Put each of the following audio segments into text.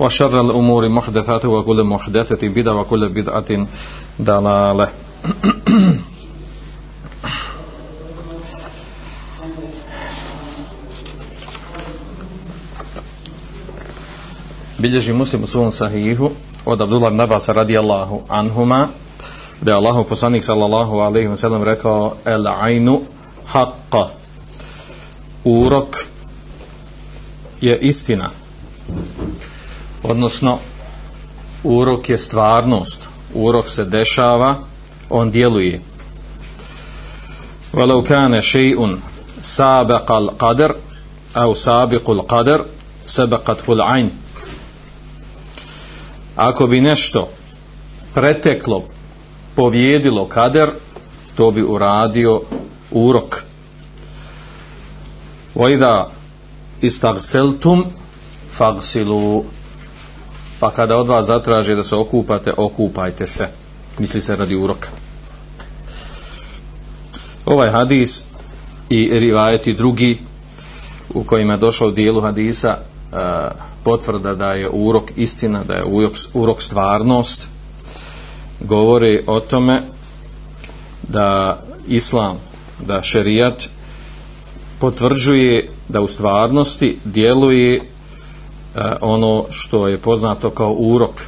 وشر الأمور محدثاته وكل محدثة بدعة وكل بدعة ضلالة bilježi muslim u svom sahihu od Abdullah ibn Abbas radijallahu anhuma da je Allahu poslanik sallallahu alaihi wa sallam rekao el ainu haqqa urok je istina odnosno urok je stvarnost. Urok se dešava on djeluje. Walau kana shay'un sabaqa al-qadr au sabiqu al-qadr sabaqat al-ayn ako bi nešto preteklo povjedilo kader to bi uradio urok. Wa idha istagseltum faghsilu pa kada od vas zatraže da se okupate okupajte se. Misli se radi uroka. Ovaj hadis i rivajeti drugi u kojima je došao u dijelu hadisa e, potvrda da je urok istina, da je urok, urok stvarnost, govori o tome da islam, da šerijat potvrđuje da u stvarnosti djeluje E, ono što je poznato kao urok.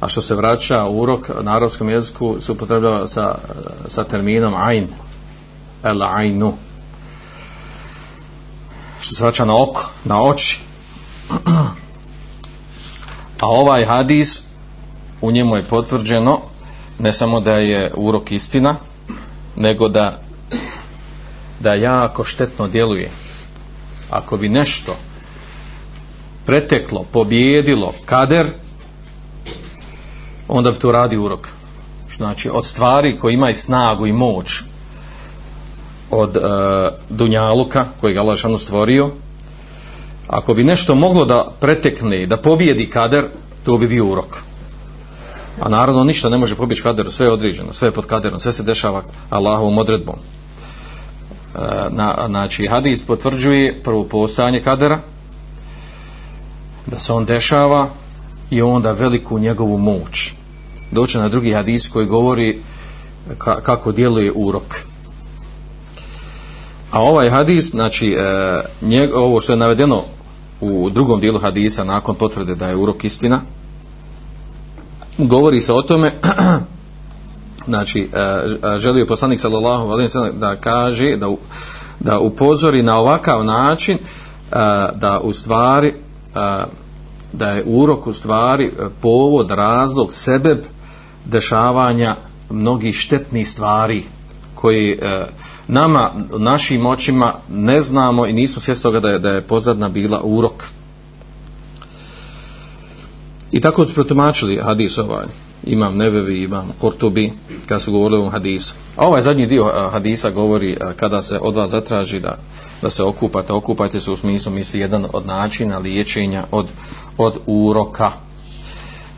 A što se vraća urok na arabskom jeziku se upotrebljava sa, e, sa terminom ajn el ajnu Što se vraća na oko, na oči. A ovaj hadis u njemu je potvrđeno ne samo da je urok istina, nego da da jako štetno djeluje. Ako bi nešto preteklo, pobjedilo kader, onda bi to radi urok. Znači, od stvari koji imaju snagu i moć od e, Dunjaluka, koji ga Allah stvorio, ako bi nešto moglo da pretekne, da pobjedi kader, to bi bio urok. A naravno ništa ne može pobjeći kader, sve je određeno, sve je pod kaderom, sve se dešava Allahovom odredbom. E, na, znači, hadis potvrđuje prvo postojanje kadera, da se on dešava i onda veliku njegovu moć. Doće na drugi hadis koji govori ka, kako djeluje urok. A ovaj hadis, znači, e, njeg, ovo što je navedeno u drugom dijelu hadisa nakon potvrde da je urok istina govori se o tome znači e, želio poslanik sallallahu alejhi ve sellem da kaže da da upozori na ovakav način e, da u stvari da je urok u stvari povod razlog sebeb dešavanja mnogih štetnih stvari koji nama, našim očima ne znamo i nismo svjesni toga da je, da je pozadna bila urok. I tako su protumačili hadis ovaj. Imam Nevevi, imam Kortubi, kada su govorili o hadisu. A ovaj zadnji dio hadisa govori kada se od vas zatraži da, da se okupate, okupajte se u smislu misli jedan od načina liječenja od, od uroka.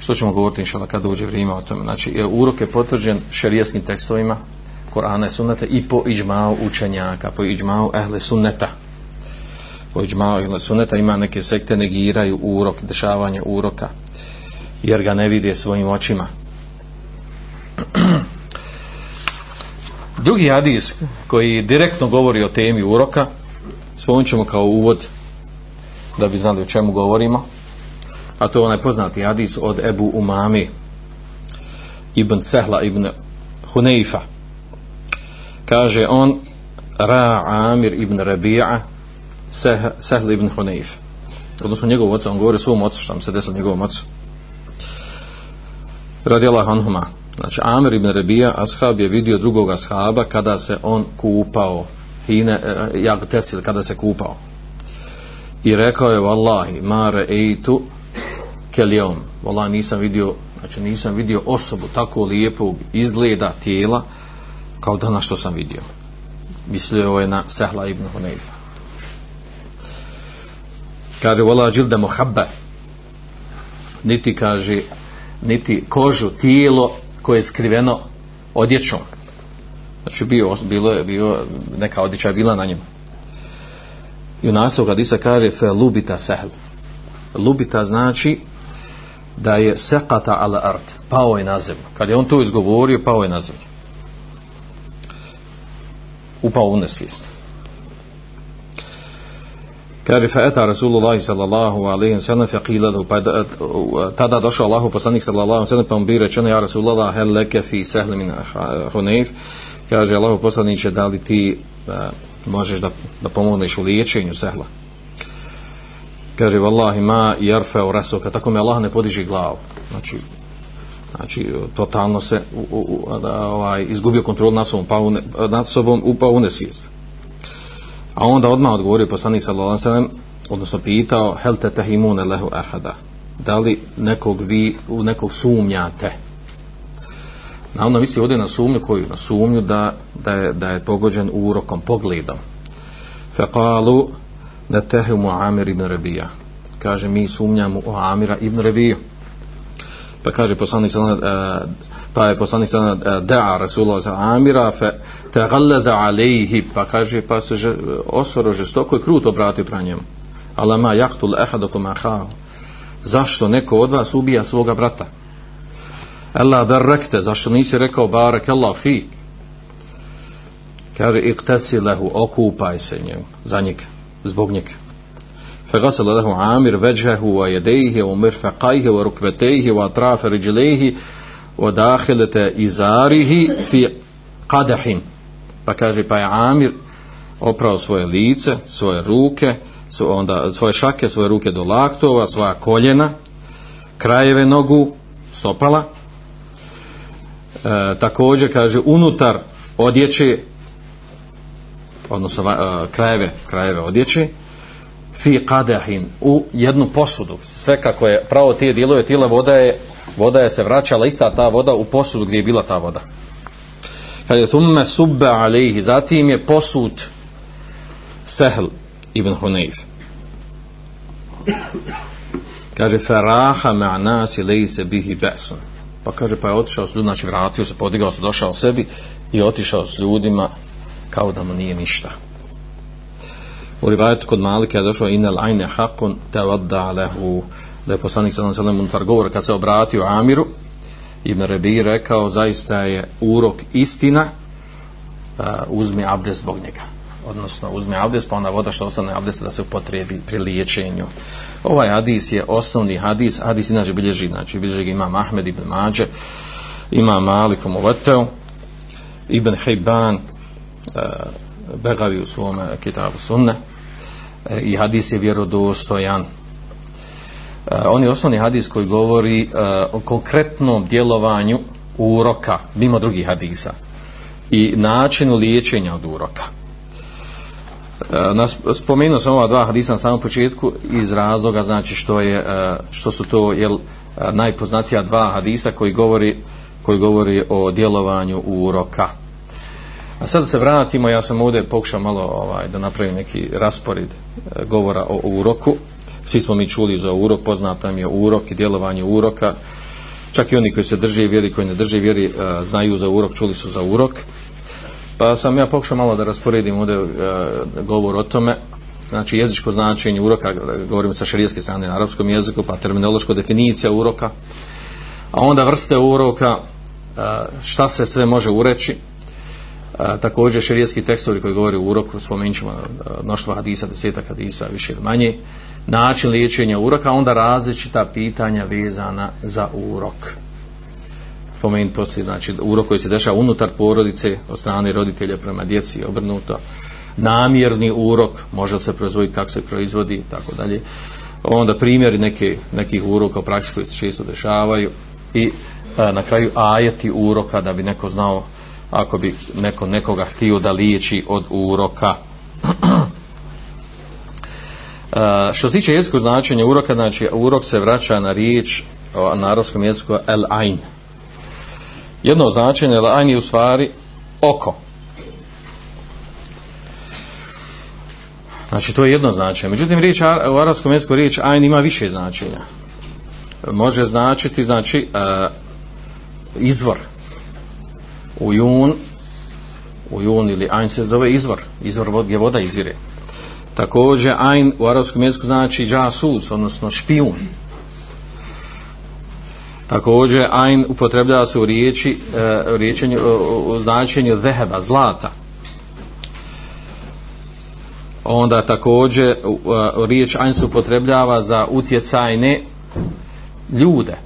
Što ćemo govoriti inšala kad uđe vrijeme o tome. Znači, urok je potvrđen šerijaskim tekstovima, Korana i Sunnete i po iđmao učenjaka, po iđmao ehle sunneta. Po iđmao ehle sunneta ima neke sekte negiraju urok, dešavanje uroka, jer ga ne vide svojim očima. Drugi hadis koji direktno govori o temi uroka, spomenut ćemo kao uvod da bi znali o čemu govorimo, a to je onaj poznati hadis od Ebu Umami ibn Sehla ibn Huneifa kaže on Ra Amir ibn Rabi'a Sehl ibn Huneif odnosno njegov oca, on govori svom ocu što mu se desilo njegovom ocu. Radi Allah anhuma. Znači Amir ibn Rabija ashab je vidio drugog ashaba kada se on kupao hine, eh, jak tesil, kada se kupao. I rekao je vallahi mare eitu kelion vallahi nisam vidio znači nisam vidio osobu tako lijepog izgleda tijela kao dana što sam vidio. Mislio je na Sehla ibn Hunayfa. Kaže vola džilda muhabba. Niti kaže niti kožu, tijelo koje je skriveno odjećom znači bio, bilo je bio, neka odjeća je bila na njemu i u nastavu kad Isa kaže fe lubita sehl lubita znači da je sekata ala art pao je na zemlju. Kad je on to izgovorio pao je na zemlju. Upao u nesvijest. Kaže fa eta Rasulullah sallallahu alejhi ve sellem fa qila lahu pa tada došao Allahu poslanik sallallahu alejhi ve sellem pa mu bi rečeno ja Rasulullah hel leke fi sahl min Hunayf? Kaže Allaho poslaniće, da li ti da, možeš da, da pomogneš u liječenju sehla kaže wallahi ma yarfa rasoka, tako mi Allah ne podiže glavu znači znači totalno se u, u, u, da, ovaj izgubio kontrolu nad sobom pa nad sobom upao u pa nesvijest A onda odmah odgovorio poslanik sallallahu alejhi ve sellem, odnosno pitao hel te tahimune lehu ahada. Da li nekog vi u nekog sumnjate? A ono misli ovdje na sumnju koju na sumnju da, da, je, da je pogođen urokom, pogledom. Fekalu ne tehimu Amir ibn Rebija. Kaže mi sumnjamo u Amira ibn Rebiju. Pa kaže poslanik sallallahu eh, pa je poslanik sa eh, da'a Rasulullah za Amira fa taghallada alayhi pa kaže pa se že, osoro žestoko i kruto obratio pra njemu Alama yaqtul ahadukum akhahu zašto neko od vas ubija svoga brata Allah barakte zašto nisi rekao barakallahu fik kaže iqtasilahu okupaj se njemu za njega zbog njega فغسل له عامر وجهه ويديه ومرفقيه وركبتيه واطراف رجليه odahilete izarihi fi qadahin pa kaže pa je Amir oprao svoje lice, svoje ruke su onda svoje šake, svoje ruke do laktova, svoja koljena krajeve nogu stopala e, također kaže unutar odjeće odnosno e, krajeve, krajeve odjeće fi qadahin u jednu posudu. Sve kako je pravo tije dijelove tijela voda je voda je se vraćala ista ta voda u posudu gdje je bila ta voda. Kad je thumme subbe alejhi zatim je posud Sehl ibn Hunayf. Kaže faraha ma'nasi lejse bihi besun pa kaže pa je otišao s ljudima znači vratio se, podigao se, došao sebi i otišao s ljudima kao da mu nije ništa. U rivajetu kod Malika je došao inel ajne hakun te vadda lehu da je poslanik sallallahu sallam ve sellem unutar govora kad se obratio Amiru Ibn Rabi rekao zaista je urok istina uh, uzmi abdes zbog njega odnosno uzme abdest, pa ona voda što ostane abdes da se upotrebi pri liječenju ovaj hadis je osnovni hadis hadis inače bilježi znači bilježi ima Ahmed ibn Mađe ima Malik Muvateo Ibn Hibban uh, Begavi u svome kitabu sunne eh, i hadis je vjerodostojan Uh, on je osnovni hadis koji govori uh, o konkretnom djelovanju uroka, mimo drugih hadisa, i načinu liječenja od uroka. Eh, nas, spomenuo sam ova dva hadisa na samom početku iz razloga znači što je eh, što su to jel, eh, najpoznatija dva hadisa koji govori koji govori o djelovanju uroka. A sad se vratimo, ja sam ovdje pokušao malo ovaj, da napravim neki raspored govora o uroku svi smo mi čuli za urok, poznat nam je urok i djelovanje uroka, čak i oni koji se drže vjeri, koji ne drže vjeri, znaju za urok, čuli su za urok. Pa sam ja pokušao malo da rasporedim ovdje e, govor o tome, znači jezičko značenje uroka, govorimo sa šarijeske strane na arapskom jeziku, pa terminološko definicija uroka, a onda vrste uroka, e, šta se sve može ureći, A, također šerijetski tekstovi koji govori o uroku, spomenut ćemo mnoštvo hadisa, desetak hadisa, više ili manje, način liječenja uroka, onda različita pitanja vezana za urok spomenuti poslije, znači urok koji se dešava unutar porodice od strane roditelja prema djeci i obrnuto, namjerni urok, može se proizvoditi kako se proizvodi i tako dalje. Onda primjeri neke, nekih uroka u praksi koji se često dešavaju i a, na kraju ajeti uroka da bi neko znao ako bi neko nekoga htio da liječi od uroka. a, što se tiče jezikog značenja uroka, znači urok se vraća na riječ na arabskom jeziku el ain. Jedno značenje el je u stvari oko. Znači to je jedno značenje. Međutim riječ u arapskom jeziku riječ ain ima više značenja. Može značiti znači uh, izvor. U jun u jun ili ain se zove izvor. Izvor vod, gdje voda izvire. Također ain u arapskom jeziku znači džasus, odnosno špijun. Također ain upotrebljava se u riječi eh, u riječenju eh, u značenju zeheba, zlata. Onda također eh, riječ ajn se upotrebljava za utjecajne ljude.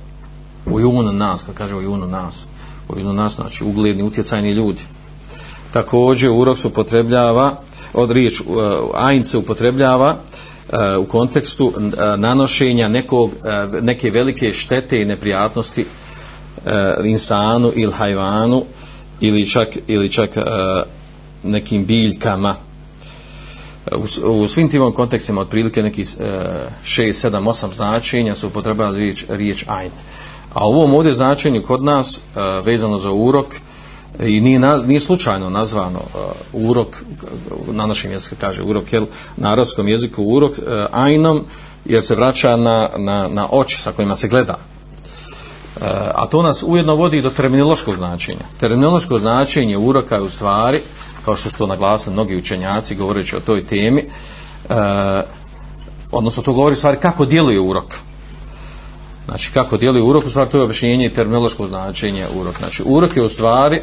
U junu nas, kad kaže u junu nas. U junu nas, znači ugledni utjecajni ljudi. Također urok se upotrebljava od riječ ajn se upotrebljava uh, E, u kontekstu e, nanošenja nekog, e, neke velike štete i neprijatnosti insanu ili hajvanu ili čak, ili čak nekim biljkama u, u svim tim kontekstima otprilike neki 6, 7, 8 značenja su upotrebali riječ, riječ ajn. A u ovom ovdje značenju kod nas vezano za urok i nije, naz, nije slučajno nazvano uh, urok na našem jeziku kaže urok jel, na arabskom jeziku urok uh, ajnom jer se vraća na, na, na oči sa kojima se gleda. Uh, a to nas ujedno vodi do terminološkog značenja. Terminološko značenje uroka je u stvari kao što su to naglasili mnogi učenjaci govoreći o toj temi uh, odnosno to govori stvari kako djeluje urok. Znači kako djeluje urok u stvari to je objašnjenje i terminološko značenje urok. Znači urok je u stvari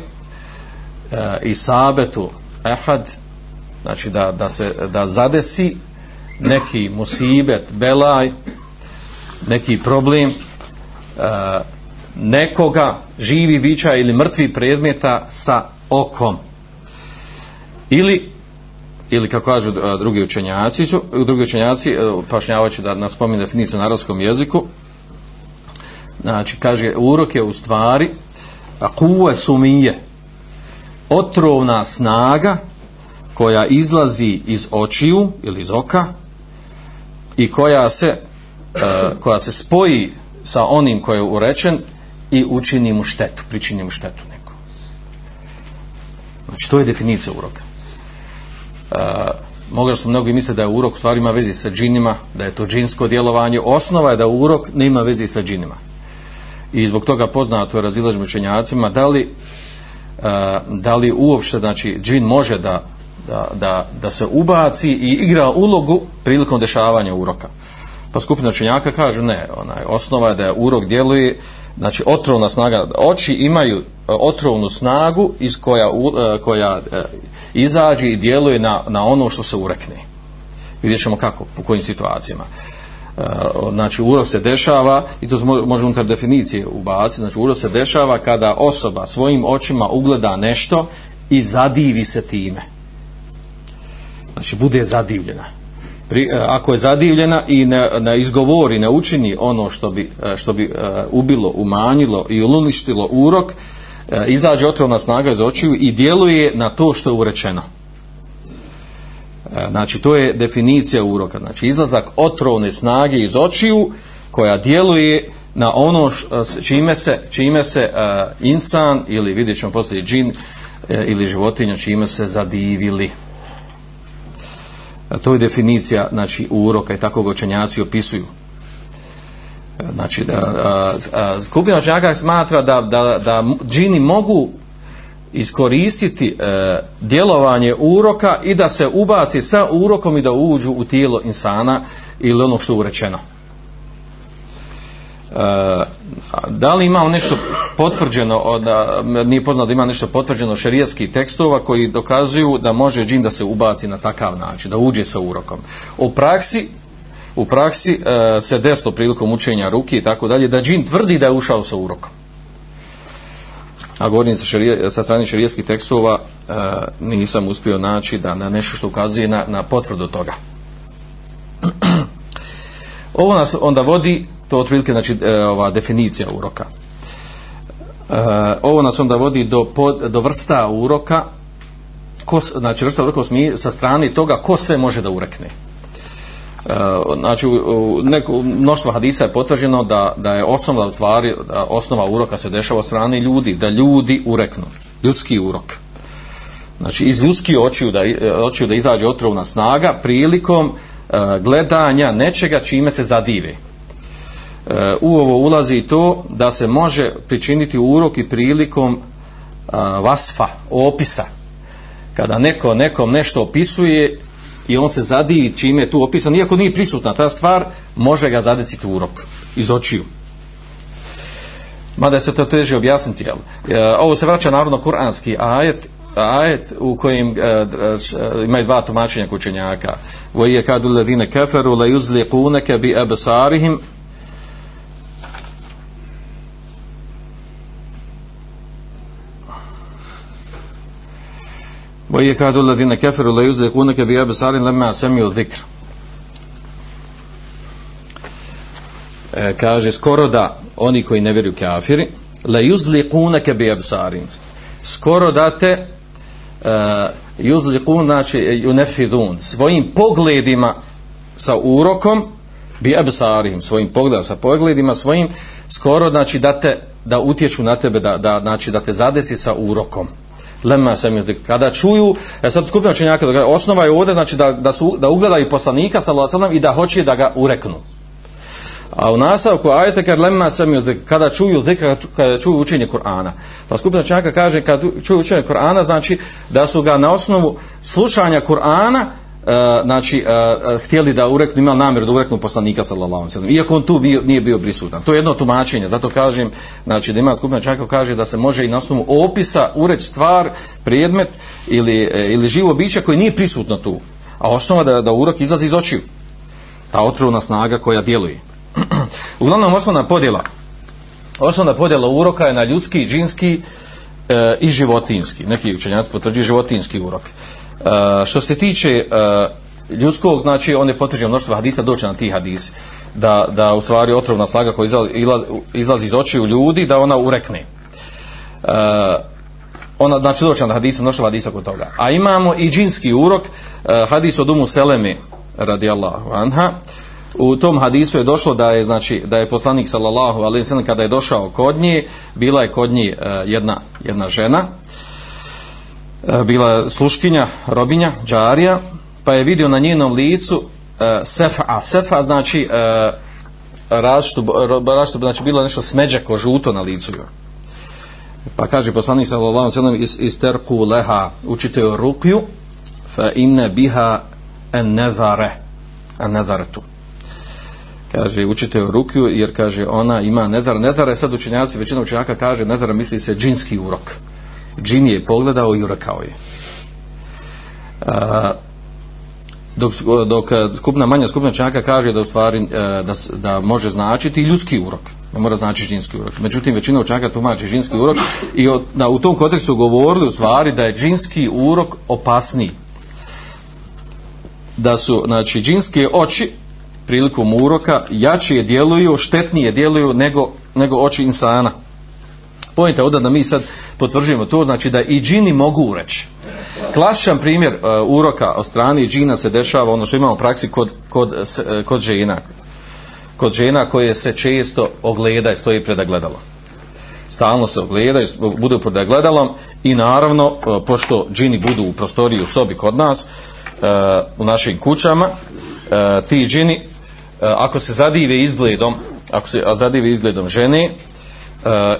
e, i sabetu ehad znači da, da se da zadesi neki musibet belaj neki problem e, nekoga živi bića ili mrtvi predmeta sa okom. Ili ili kako kažu e, drugi učenjaci su, drugi učenjaci e, pašnjavajući da nas spominu definiciju na arabskom jeziku znači kaže urok je u stvari kuve sumije otrovna snaga koja izlazi iz očiju ili iz oka i koja se e, koja se spoji sa onim koji je urečen i učini mu štetu, pričini mu štetu neku. Znači, to je definicija uroka e, mogli su mnogi misliti da je urok stvari ima vezi sa džinima, da je to džinsko djelovanje. Osnova je da urok nema vezi sa džinima. I zbog toga poznato je razilaž učenjacima da li, da li uopšte znači, džin može da, da, da, da se ubaci i igra ulogu prilikom dešavanja uroka. Pa skupina učenjaka kaže ne, onaj, osnova je da je urok djeluje znači otrovna snaga oči imaju e, otrovnu snagu iz koja, e, koja e, izađe i djeluje na, na ono što se urekne. Vidjet ćemo kako, u kojim situacijama. Eh, znači, urok se dešava, i to možemo unutar definicije ubaciti, znači, urok se dešava kada osoba svojim očima ugleda nešto i zadivi se time. Znači, bude zadivljena. Pri, eh, ako je zadivljena i ne, ne izgovori, ne učini ono što bi, eh, što bi uh, ubilo, umanjilo i uništilo urok, izađe otrovna snaga iz očiju i djeluje na to što je urečeno. E, znači, to je definicija uroka. Znači, izlazak otrovne snage iz očiju koja djeluje na ono š, e, čime se, čime se uh, insan ili vidjet ćemo poslije džin uh, ili životinja čime se zadivili. Uh, to je definicija znači, uroka i tako ga učenjaci opisuju znači da skupina učenjaka smatra da, da, da džini mogu iskoristiti e, djelovanje uroka i da se ubaci sa urokom i da uđu u tijelo insana ili ono što je urečeno. E, da li imamo nešto potvrđeno od, nije poznato da ima nešto potvrđeno šerijskih tekstova koji dokazuju da može džin da se ubaci na takav način, da uđe sa urokom. U praksi u praksi e, se desilo prilikom učenja ruki i tako dalje, da džin tvrdi da je ušao sa urokom a govorim sa, šarije, sa strane šarijeskih tekstova e, nisam uspio naći da na nešto što ukazuje na, na potvrdu toga. Ovo nas onda vodi to otprilike znači e, ova definicija uroka. E, ovo nas onda vodi do, pod, do vrsta uroka ko, znači vrsta uroka sa strane toga ko sve može da urekne. E, znači u neko mnoštvo hadisa je potvrđeno da, da je osnova stvari da osnova uroka se dešava od strane ljudi da ljudi ureknu ljudski urok. Znači iz ljudskih očiju da, e, očiju da izađe otrovna snaga prilikom uh, gledanja nečega čime se zadive. Uh, u ovo ulazi to da se može pričiniti urok i prilikom uh, vasfa, opisa. Kada neko nekom nešto opisuje i on se zadivi čime je tu opisan, iako nije prisutna ta stvar, može ga zadeciti urok iz očiju. Mada se to teže objasniti, jel? E, ovo se vraća naravno kuranski ajet, ajet u kojim e, e imaju dva tumačenja kućenjaka. Vo je kadu ledine keferu le uzli kuneke bi ebesarihim ويكاد الذين كفروا لا يزلقونك بأبصار لما سمعوا الذكر kaže skoro da oni koji ne vjeruju kafiri la yuzliqunaka bi absarin skoro da te uh, yuzliqun znači yunfidun svojim pogledima sa urokom bi absarihim svojim pogledima sa pogledima svojim skoro znači da te da utječu na tebe da, da znači da te zadesi sa urokom lemma sam jih kada čuju e sad skupina učenjaka osnova je ovdje znači da, da, su, da ugledaju poslanika sallallahu i da hoće da ga ureknu. A u nastavku ajete kad lemma sam kada čuju zikra kada čuju učenje Kur'ana. Pa skupina učenjaka kaže kad čuju učenje Kur'ana znači da su ga na osnovu slušanja Kur'ana Uh, znači uh, htjeli da ureknu imali namjeru da ureknu poslanika sallallahu alejhi ve sellem iako on tu bio, nije bio prisutan. To je jedno tumačenje zato kažem znači da ima skupina čaka kaže da se može i na osnovu opisa ureći stvar predmet ili ili živo biće koje nije prisutno tu. A osnova da da urok izlazi iz očiju. Ta otrovna snaga koja djeluje. Uglavnom osnovna podjela. Osnovna podjela uroka je na ljudski džinski uh, e, i životinski neki učenjaci potvrđuju životinski urok Uh, što se tiče e, ljudskog, znači on je potvrđen mnoštvo hadisa, doće na ti hadisi, da, da u stvari otrovna slaga koja izlazi, izlazi iz očiju ljudi, da ona urekne. Uh, ona, znači doće na hadisa, mnoštvo hadisa kod toga. A imamo i džinski urok, e, hadis od umu Seleme, radijallahu anha, u tom hadisu je došlo da je znači da je poslanik sallallahu alejhi ve sellem kada je došao kod nje bila je kod nje e, jedna jedna žena e, bila sluškinja, robinja, džarija, pa je vidio na njenom licu uh, sefa, sefa znači uh, različito, različito, znači bilo nešto smeđako, žuto na licu joj. Pa kaže poslanik sallallahu alejhi ve sellem isterku leha učite joj rukju fa inna biha an nazare an nazaratu kaže učite rukiju jer kaže ona ima nedar nedar je sad učenjaci većina učenjaka kaže nedar misli se džinski urok. Džin je pogledao i urekao je. A, dok, dok e, skupna manja skupna čaka kaže da u stvari e, da, da može značiti ljudski urok. Ne mora znači džinski urok. Međutim većina učenjaka tumači džinski urok i od, da u tom kontekstu govorili u stvari da je džinski urok opasniji. Da su znači džinske oči prilikom uroka jačije djeluju štetnije djeluju nego, nego oči insana Pojente ovdje da mi sad potvrđujemo to, znači da i džini mogu ureći. Klasičan primjer uh, uroka od strane džina se dešava, ono što imamo u praksi kod, kod, e, kod žena. Kod žena koje se često ogleda i stoji pred gledalom. Stalno se ogleda i budu pred gledalom i naravno, uh, pošto džini budu u prostoriji u sobi kod nas, uh, u našim kućama, uh, ti džini, Eh, ako se zadive izgledom, ako se zadive izgledom žene, eh,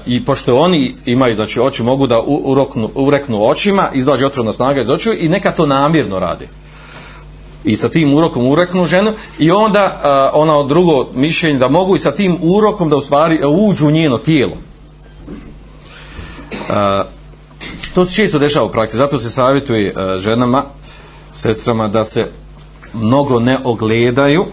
i pošto oni imaju znači oči mogu da uroknu, ureknu očima izlađe otrovna snaga iz očiju i neka to namjerno radi i sa tim urokom ureknu ženu i onda uh, ona od drugo mišljenje da mogu i sa tim urokom da u stvari uđu u njeno tijelo. Uh, to se često dešava u praksi zato se savjetuje uh, ženama sestrama da se mnogo ne ogledaju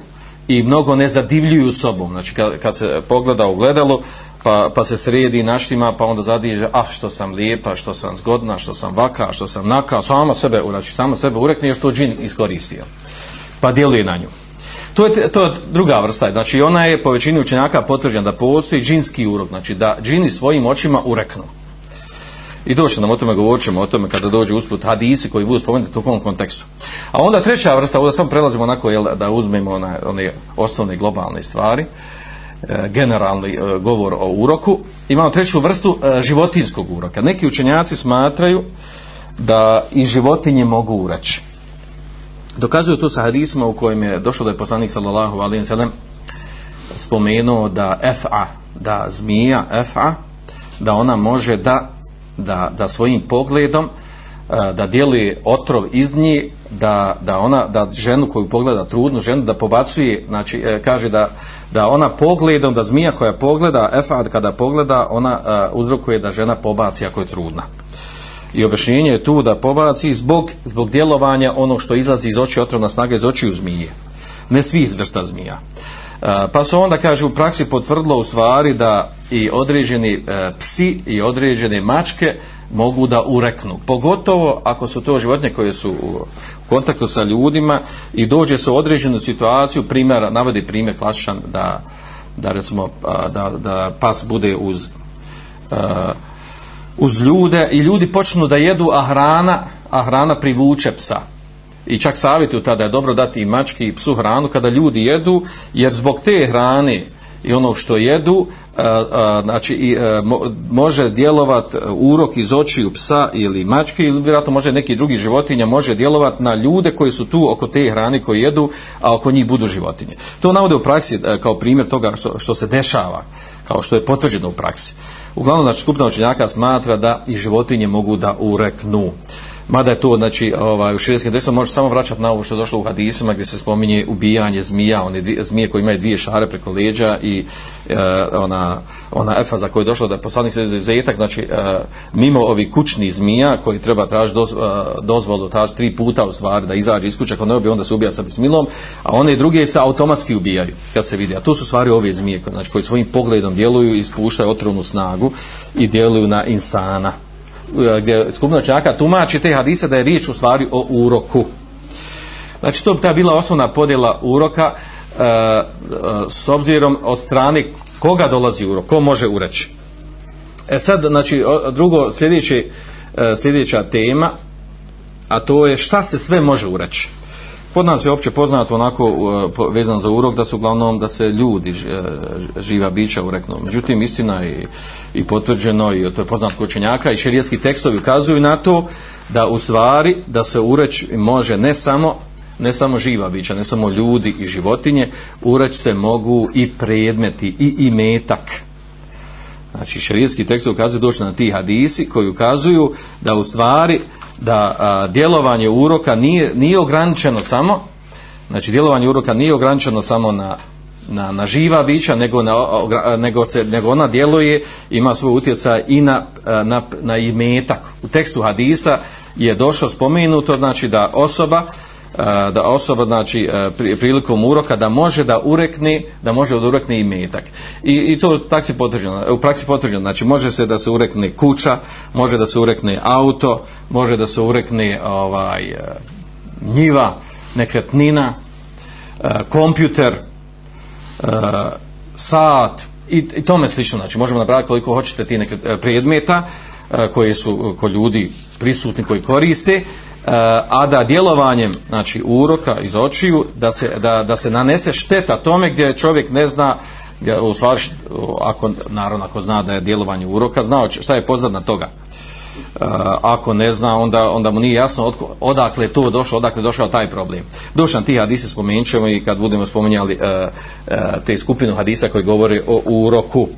i mnogo ne zadivljuju sobom znači kad, kad se pogleda u gledalo pa, pa se sredi naštima, pa onda zadiže, ah, što sam lijepa, što sam zgodna, što sam vaka, što sam naka, sama sebe, znači, sama sebe urekne, još to džin iskoristio. Pa djeluje na nju. To je, to je druga vrsta, znači ona je po većini učenjaka potvrđena da postoji džinski urok, znači da džini svojim očima ureknu. I doći nam o tome, govorit ćemo o tome kada dođe usput hadisi koji budu spomenuti u tom kontekstu. A onda treća vrsta, ovdje samo prelazimo onako jel, da uzmemo one, one osnovne globalne stvari, e, generalni e, govor o uroku. Imamo treću vrstu e, životinskog uroka. Neki učenjaci smatraju da i životinje mogu ureći. Dokazuju to sa hadisima u kojem je došlo da je poslanik sallallahu alaihi sallam spomenuo da FA, da zmija FA, da ona može da da, da svojim pogledom e, da djeluje otrov iz nje da, da ona da ženu koju pogleda trudnu ženu da pobacuje znači e, kaže da, da ona pogledom da zmija koja pogleda efad kada pogleda ona e, uzrokuje da žena pobaci ako je trudna. I objašnjenje je tu da pobaci zbog, zbog djelovanja onog što izlazi iz oči otrovna snaga iz očiju zmije. Ne svih vrsta zmija. uh, pa su onda kaže u praksi potvrdilo u stvari da i određeni e, psi i određene mačke mogu da ureknu. Pogotovo ako su to životinje koje su u kontaktu sa ljudima i dođe se u određenu situaciju, primjer, navodi primjer klasičan da, da recimo da, da pas bude uz uh, uz ljude i ljudi počnu da jedu, a hrana, a hrana privuče psa. I čak savjetuju tada je dobro dati i mački i psu hranu kada ljudi jedu, jer zbog te hrane i onog što jedu, a, a, znači i, e, a, može djelovat urok iz očiju psa ili mačke ili vjerojatno može neki drugi životinja može djelovat na ljude koji su tu oko te hrane koji jedu, a oko njih budu životinje. To navode u praksi kao primjer toga što, što se dešava, kao što je potvrđeno u praksi. Uglavnom, znači, skupna učenjaka smatra da i životinje mogu da ureknu mada je to znači ovaj u širijskim tekstovima može samo vraćati na ovo što je došlo u hadisima gdje se spominje ubijanje zmija one dvije, zmije koje imaju dvije šare preko leđa i e, ona ona efa za koju je došlo da je poslanik se zetak znači e, mimo ovih kućnih zmija koji treba tražiti doz, e, dozvolu tražiti tri puta u stvari da izađe iz kuće ako ne ubije onda se ubija sa bismilom a one druge se automatski ubijaju kad se vidi. A to su stvari ove zmije znači koji svojim pogledom djeluju i ispuštaju otrovnu snagu i djeluju na insana. E, gdje skupina čaka tumači te hadise da je riječ u stvari o uroku. Znači to bi ta bila osnovna podjela uroka e, e, s obzirom od strane koga dolazi urok, ko može ureći. E sad, znači, drugo, sljedeći, e, sljedeća tema, a to je šta se sve može ureći. Pod nas je opće poznato onako e, vezan za urok da su uglavnom da se ljudi e, živa bića ureknu. Međutim, istina je i potvrđeno i to je poznato kod učenjaka i šerijetski tekstovi ukazuju na to da u stvari da se ureć može ne samo ne samo živa bića, ne samo ljudi i životinje, ureć se mogu i predmeti i imetak. Znači, šerijetski tekst ukazuju došli na ti hadisi koji ukazuju da u stvari da a, djelovanje uroka nije, nije ograničeno samo znači djelovanje uroka nije ograničeno samo na, na, na živa bića nego, na, nego, se, nego ona djeluje ima svoj utjecaj i na, na, na imetak. U tekstu hadisa je došlo spomenuto znači da osoba da osoba znači e, prilikom uroka da može da urekne da može da urekne i metak. I, i to tak se potvrđeno u praksi potvrđeno. Znači može se da se urekne kuća može da se urekne auto može da se urekne ovaj e, njiva nekretnina e, kompjuter sat i, i tome slično. Znači možemo nabrati koliko hoćete ti nekret, predmeta koji su kod ljudi prisutni koji koriste. E, a da djelovanjem znači uroka iz očiju da se, da, da se nanese šteta tome gdje čovjek ne zna u stvari ako naravno ako zna da je djelovanje uroka znao šta je pozadna toga Uh, ako ne zna, onda, onda mu nije jasno od, odakle je to došlo, odakle je došao taj problem. Dušan ti hadise spomenut ćemo i kad budemo spominjali uh, uh, te skupinu hadisa koji govori o uroku.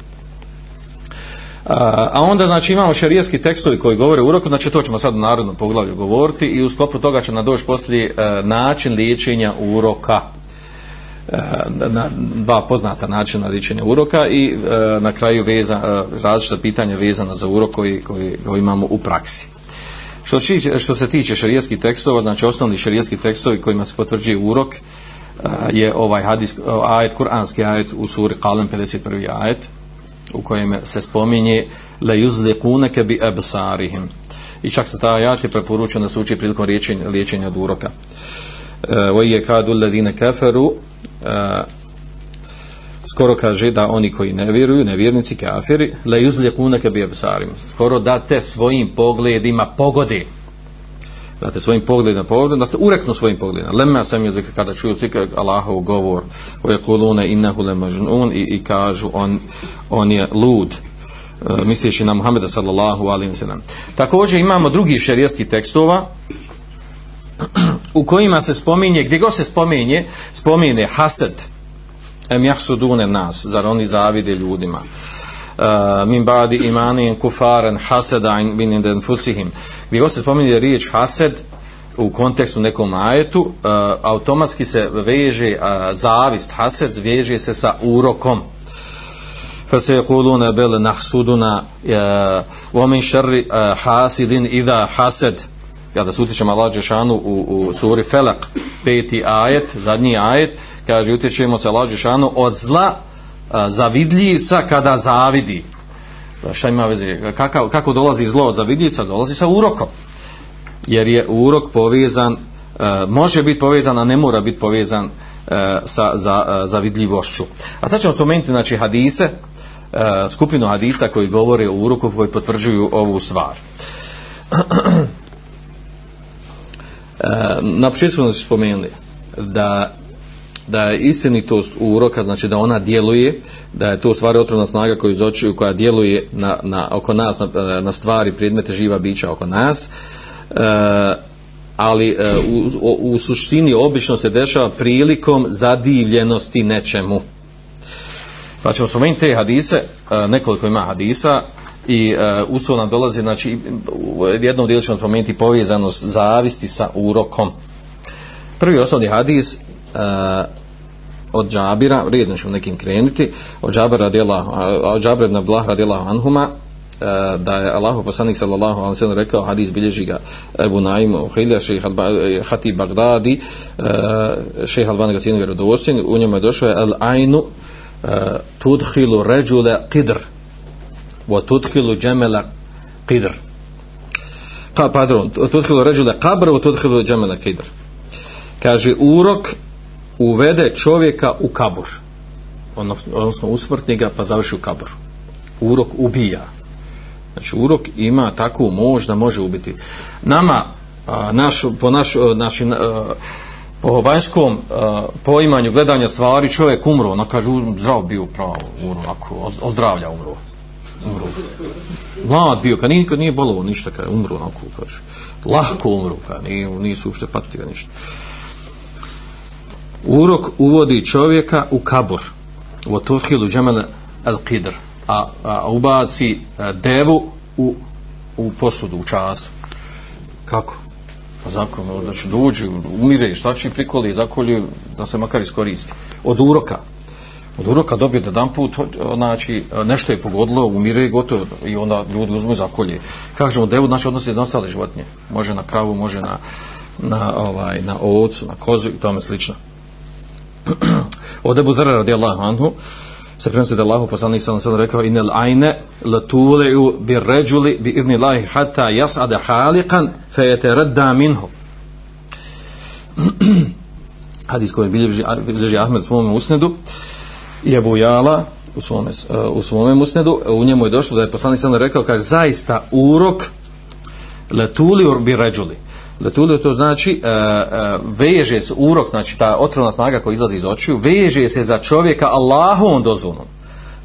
A onda znači imamo šerijski tekstovi koji govore o uroku, znači to ćemo sad u narodnom poglavlju govoriti i u sklopu toga će nam doći poslije e, način liječenja uroka. E, na dva poznata načina liječenja uroka i e, na kraju veza, različita pitanja vezana za urok koji, koji, koji imamo u praksi. Što, što se tiče šarijetskih tekstova, znači osnovni šerijski tekstovi kojima se potvrđuje urok, je ovaj hadis, ajet, kuranski ajet u suri Kalem 51. ajet, u kojem se spominje le yuzliqunaka bi absarihim. I čak se ta ajat je preporučen da se uči prilikom liječenja, liječenja od uroka. E, Wa je kadu kafaru e, skoro kaže da oni koji ne vjeruju, nevjernici, kafiri, le yuzliqunaka bi absarihim. Skoro da te svojim pogledima pogode. Date svojim pogledima pogledima, da te ureknu svojim pogledima. Lemma sam je kada čuju cika Allahov govor, o je kulune innahu le i, i kažu on, on je lud e, misleći na Muhammeda sallallahu alim sallam. Također imamo drugi šerijski tekstova u kojima se spominje, gdje god se spominje, spominje hased, em jahsudune nas, zar oni zavide ljudima. Uh, min badi imanin kufaran haseda min inden fusihim gdje god se spominje riječ hased u kontekstu nekom ajetu uh, automatski se veže uh, zavist hased veže se sa urokom فسيقولون se yaquluna bel nahsuduna حاسد إذا حسد hasidin kada se utječemo Allah Đešanu u, u suri Felak peti ajet, zadnji ajet kaže utječemo se Allah Đešanu od zla e, zavidljivca kada zavidi. Pa šta ima veze? Kako, kako dolazi zlo od zavidljivca? Dolazi sa urokom. Jer je urok povezan, e, može biti povezan, a ne mora biti povezan e, sa za, zavidljivošću. A sad ćemo spomenuti znači, hadise, E, skupinu hadisa koji govore o uroku, koji potvrđuju ovu stvar. E, na početku smo spomenuli da da je istinitost uroka, znači da ona djeluje, da je to u stvari otrovna snaga koju izočuju, koja djeluje na, na, oko nas, na, na stvari, predmete, živa bića oko nas, e, ali e, u, u, u suštini obično se dešava prilikom zadivljenosti nečemu. Znači, pa ćemo spomenuti te hadise, e, nekoliko ima hadisa, i e, uh, uslov nam dolazi, znači, u jednom dijelu ćemo spomenuti povezanost zavisti sa urokom. Prvi osnovni hadis, e, od Džabira, redno ćemo nekim krenuti, od Džabira radijallahu, od Džabira ibn Abdullah radijallahu anhuma, da je Allahu poslanik sallallahu alejhi ve sellem rekao hadis bilježi ga Abu Naim Uhilja šejh Hatib Bagdadi šejh Albani ga sinu u njemu je došao al ainu tudhilu ređule rajula qidr wa tudkhilu jamala qidr. Pa pardon tudhilu rajula qabr wa tudhilu jamala qidr. Kaže urok uvede čovjeka u kabur. Ono, odnosno usmrtni ga pa završi u kabur urok ubija. Znači urok ima takvu moć da može ubiti. Nama a, naš, po naš, našim po vanjskom e, poimanju gledanja stvari čovjek umro. Ono kaže zdrav bio pravo ono, umro onako ozdravlja umro. Umro. Mlad bio kad nikad nije bolovo ništa kad umro onako kaže. Lahko umro kad nije, nisu uopšte patio ništa. Urok uvodi čovjeka u kabor u otohilu džemele al qidr a, a ubaci a, devu u, u posudu, u času. Kako? Pa zakon, ono, znači, da će ono, umire, šta će prikoli zakolju da se makar iskoristi. Od uroka. Od uroka dobije da dan put znači nešto je pogodilo, umire i gotovo i onda ljudi uzmu zakolje. Kažemo devu, znači odnosi na ostale životinje. Može na kravu, može na na, ovaj, na ovcu, na kozu i tome slično. Od Ebu Zara radijallahu anhu se prenosi da Allahu poslanik sallallahu alejhi ve rekao inel ajne latuleu bi rajuli bi idni Allahi hatta yas'ada haliqan fayataradda minhu. Hadis koji bilježi, bilježi Ahmed u svom usnedu i Ebu Jala u svom, u svom usnedu u njemu je došlo da je poslanik sallallahu rekao kaže zaista urok latuli bi rajuli Letulio to znači e, e, veže se urok, znači ta otrovna snaga koja izlazi iz očiju, veže se za čovjeka Allahovom dozvolom.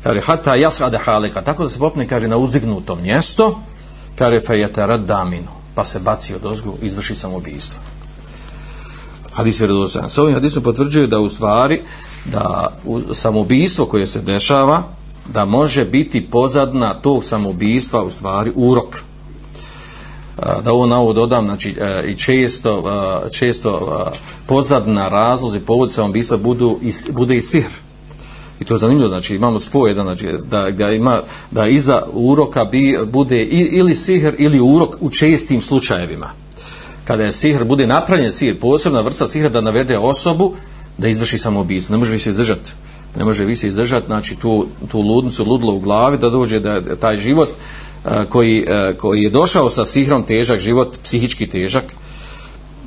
Kaže, hata jasrade halika, tako da se popne, kaže, na uzdignuto mjesto, kaže, fejete radaminu, pa se baci od ozgu, izvrši samobijstvo. Hadis vjerodostojan. S ovim hadisom potvrđuju da u stvari, da u samobijstvo koje se dešava, da može biti pozadna tog samobijstva u stvari urok da ovo na ovo dodam, znači e, i često, e, često e, pozadna razlozi povod se bisa budu i, bude i sihr. I to je zanimljivo, znači imamo spoj jedan, znači, da, da, ima, da iza uroka bi, bude ili sihr ili urok u čestim slučajevima. Kada je sihr, bude napravljen sihr, posebna vrsta sihra da navede osobu da izvrši samoubistvo, ne može više izdržati ne može više izdržati znači tu, tu ludnicu ludlo u glavi da dođe da taj život koji, koji je došao sa sihrom težak život psihički težak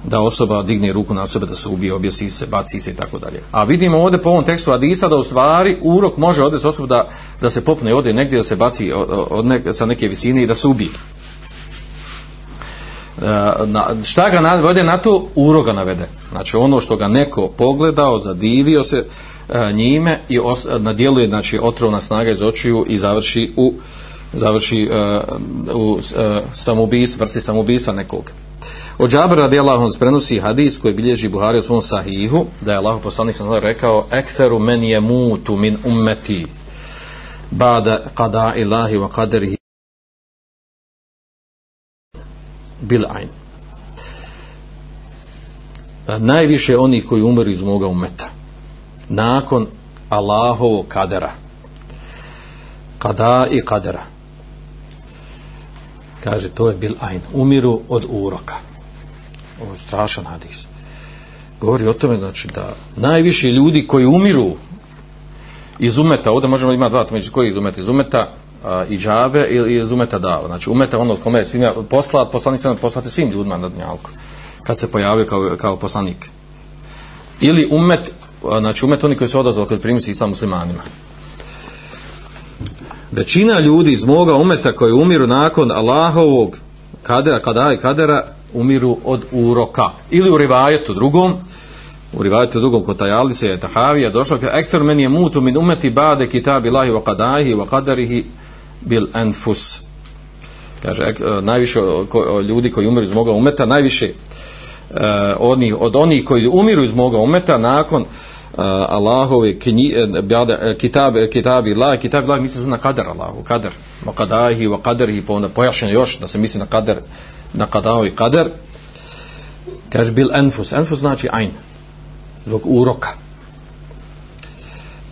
da osoba digne ruku na sebe da se ubije, objesi se, baci se i tako dalje. A vidimo ovdje po ovom tekstu Adisa da u stvari urok može odvesti osobu da, da se popne ode negdje da se baci od, od nek, sa neke visine i da se ubije. E, na, šta ga navede na to? Urok ga navede. Znači ono što ga neko pogledao, zadivio se e, njime i os, e, nadjeluje znači, otrovna snaga iz očiju i završi u završi uh, u e, uh, samobijstvu, vrsti samobijstva nekog. Od Džabra radijallahu anhu prenosi hadis koji bilježi Buhari u svom sahihu, da je Allah poslanik sam rekao ekseru men je mutu min ummeti bada qada ilahi wa qadrihi bil ain. E, najviše onih koji umiru iz moga umeta nakon Allahovog kadera kada i kadera kaže to je bil ain. Umiru od uroka. Ovo je strašan hadis. Govori o tome znači da najviše ljudi koji umiru iz umeta ovdje možemo imati dva među koji iz umeta? Iz umeta a, i džabe ili iz umeta dava. Znači umeta ono kome je svima poslat poslanik se poslate svim ljudima na dnjalku kad se pojavio kao, kao poslanik. Ili umet znači umet oni koji su odazvali kod primisi islam muslimanima većina ljudi iz moga umeta koji umiru nakon Allahovog kadera, kada i kadera umiru od uroka. Ili u rivajetu drugom u rivajetu drugom kod tajali se je tahavija došlo kao ekster men je mutu min umeti bade kitabi lahi wa qadaihi wa kadarihi bil enfus kaže ek, e, najviše ko, ljudi koji umiru iz moga umeta najviše uh, od, onih, od onih koji umiru iz moga umeta nakon Eh, Allahove eh, eh, kitab kitab la kitab la misli na kadar Allahu kadar ma kadahi, wa kadarhi, pa onda pojašnjeno još da se misli na kadar na qadao i kadar kaže bil anfus anfus znači ajn, zbog uroka.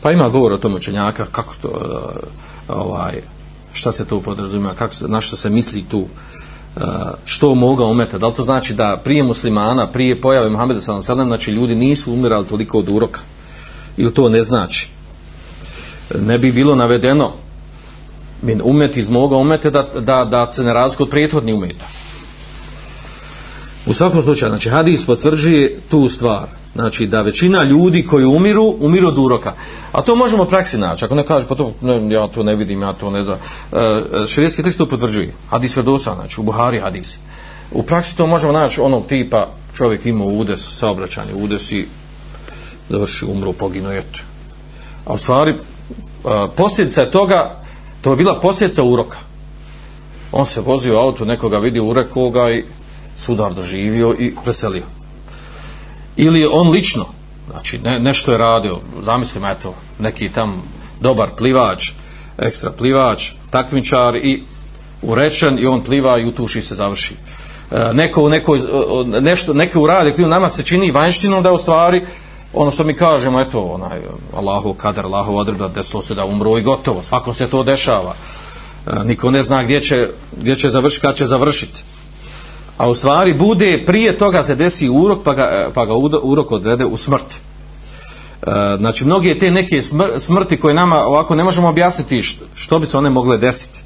Pa ima govor o tom učenjaka kako to ovaj šta se to podrazumijeva kako na što se misli tu što moga umeta, da li to znači da prije muslimana, prije pojave Muhammeda sallam sallam, znači ljudi nisu umirali toliko od uroka, ili to ne znači. Ne bi bilo navedeno min umet iz moga umete da, da, da se ne razliku od prethodni umeta. U svakom slučaju, znači hadis potvrđuje tu stvar. Znači da većina ljudi koji umiru, umiru od uroka. A to možemo praksi naći. Ako ne kaže, pa to, ne, ja to ne vidim, ja to ne da. E, e širijski tekst to potvrđuje. Hadis Verdosa, znači u Buhari hadis. U praksi to možemo naći onog tipa, čovjek ima udes, saobraćanje, udes i završi, umro, poginu, eto. A u stvari, e, posljedica toga, to je bila posljedica uroka. On se vozio u auto, nekoga vidi urekoga i sudar doživio i preselio. Ili on lično, znači ne, nešto je radio, zamislim eto, neki tam dobar plivač, ekstra plivač, takmičar i urečen i on pliva i utuši se završi. E, neko, neko, nešto, neko uradi, krivo nama se čini vanjštinom da u stvari ono što mi kažemo, eto, onaj, Allahu kadar, Allahu odreba, desilo se da umro i gotovo, svako se to dešava. E, niko ne zna gdje će, gdje će završiti, kad će završiti a u stvari bude prije toga se desi urok pa ga, pa ga urok odvede u smrt. E, znači mnoge te neke smrti koje nama ovako ne možemo objasniti što, što bi se one mogle desiti.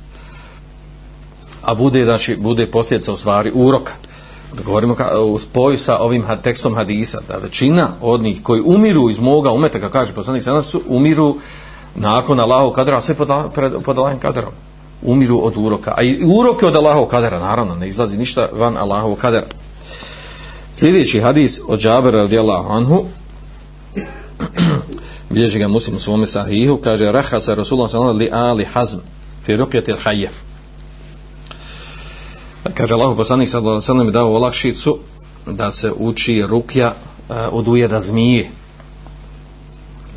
A bude znači bude posljedica u stvari uroka. Da govorimo ka, u spoju sa ovim tekstom hadisa da većina od njih koji umiru iz moga umeta kako kaže poslanik su umiru nakon Allahu kadra sve pod, pod Allahim kadrom umiru od uroka. A i uroke od Allahovog kadera, naravno, ne izlazi ništa van Allahovog kadera. Sljedeći hadis od Džabera radijallahu anhu, bilježi ga muslim u svome sahihu, kaže, raha sa Rasulullah sallallahu li ali hazm, fi rukjati l'hajje. Kaže, Allahu poslanik sallallahu sallam je dao olakšicu da se uči rukja uh, eh, od ujeda zmije.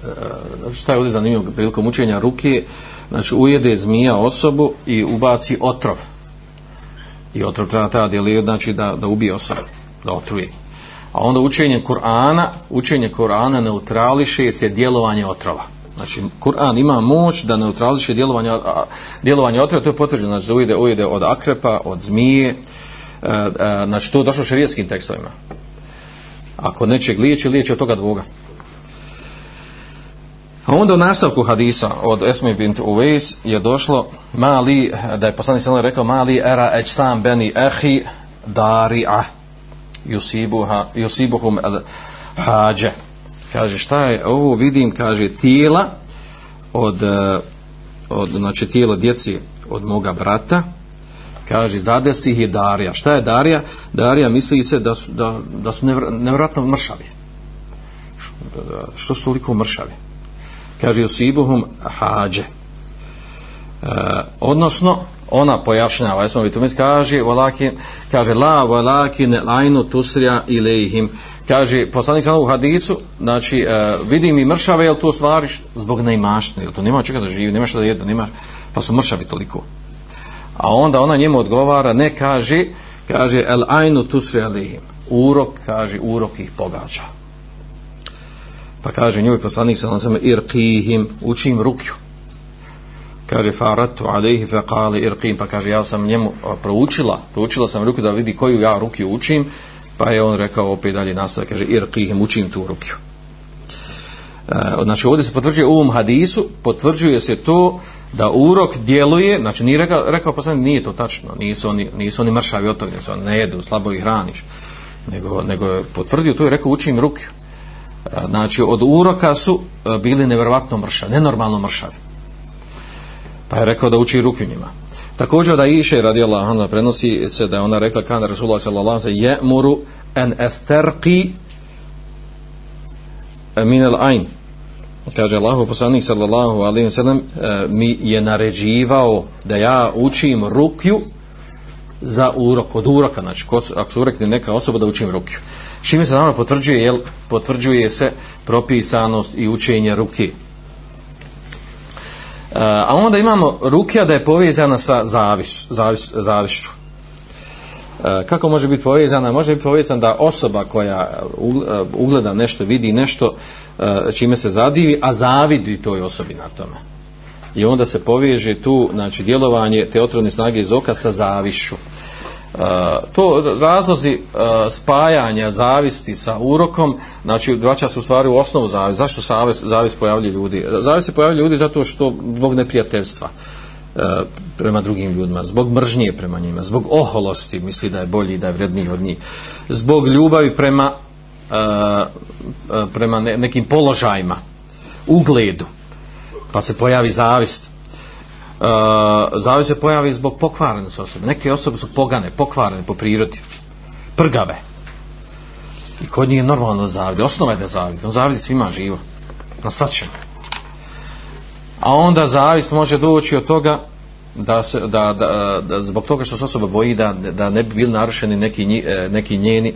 Uh, šta je ovdje zanimljivo prilikom učenja ruke? Uh, znači ujede zmija osobu i ubaci otrov. I otrov treba tada djelio znači da, da ubije osobu da otruje. A onda učenje Kur'ana učenje Kur'ana neutrališe se djelovanje otrova. Znači Kur'an ima moć da neutrališe djelovanje, djelovanje otrova to je potvrđeno. Znači ujede, ujede od akrepa od zmije e, e, znači to je došlo šarijetskim tekstovima. Ako nečeg liječi, liječi od toga dvoga. A onda u nastavku hadisa od Esme bint Uwais je došlo mali, da je poslanik sallallahu rekao mali era eć sam beni ehi dari'a yusibuha yusibuhum al hađe. Kaže šta je ovo? Vidim kaže tijela od, od znači tijela djeci od moga brata. Kaže zadesi ih je Darija. Šta je Darija? Darija misli se da su, da, da su nevratno mršavi. Što su toliko mršavi? Kaže usibuhum hađe. E, odnosno ona pojašnjava jesmo vi tumis kaže walakin kaže la walakin lainu tusrija ilehim kaže poslanik sa u hadisu znači e, vidim i mršave jel to stvari zbog neimaštine jel to nema čega da živi nema što da jedu nema pa su mršavi toliko. A onda ona njemu odgovara ne kaže kaže el ainu tusrija ilehim urok kaže urok ih pogađa pa kaže njoj poslanik sa nam irqihim učim rukju kaže faratu alejhi fa qali irqim pa kaže ja sam njemu proučila proučila sam ruku da vidi koju ja ruku učim pa je on rekao opet dalje nastavak kaže irqihim učim tu ruku e, znači ovdje se potvrđuje u ovom hadisu potvrđuje se to da urok djeluje znači nije rekao, rekao poslanik nije to tačno nisu oni, nisu oni mršavi od toga ne jedu, slabo ih hraniš nego, nego je potvrdio to i rekao učim ruku znači od uroka su e, bili nevjerovatno mršavi, nenormalno mršavi. Pa je rekao da uči ruku njima. Također da iše radi Allah, prenosi se da je ona rekla kana Rasulullah sallallahu alaihi je muru en esterqi min el ain. Kaže Allahu poslanik sallallahu alaihi sallam e, mi je naređivao da ja učim rukju za urok, od uroka, znači ako se urekne neka osoba da učim rukiju. Šime se naravno potvrđuje jel, potvrđuje se propisanost i učenje ruke e, a onda imamo rukija da je povezana sa zavis, zavis, zavišću. E, kako može biti povezana? Može biti povezana da osoba koja e, e, ugleda nešto vidi nešto e, čime se zadivi a zavidi toj osobi na tome i onda se poveže tu znači djelovanje te otrovne snage iz oka sa zavišću e, to razlozi uh, spajanja zavisti sa urokom, znači vraća se u stvari u osnovu zavis. Zašto zavis, zavis pojavljuje ljudi? Zavis se pojavljuje ljudi zato što zbog neprijateljstva uh, prema drugim ljudima, zbog mržnje prema njima, zbog oholosti, misli da je bolji, da je vredniji od njih, zbog ljubavi prema, uh, prema ne, nekim položajima, ugledu, pa se pojavi zavist E, zavist se pojavi zbog pokvarenosti osobe. Neke osobe su pogane, pokvarene po prirodi, prgave. I kod njih je normalno zavidi. Osnova je da zavidi. On zavidi svima živo. Na svačem. A onda zavist može doći od toga da, se, da, da, da zbog toga što se osoba boji da, da ne bi bili narušeni neki, e, neki njeni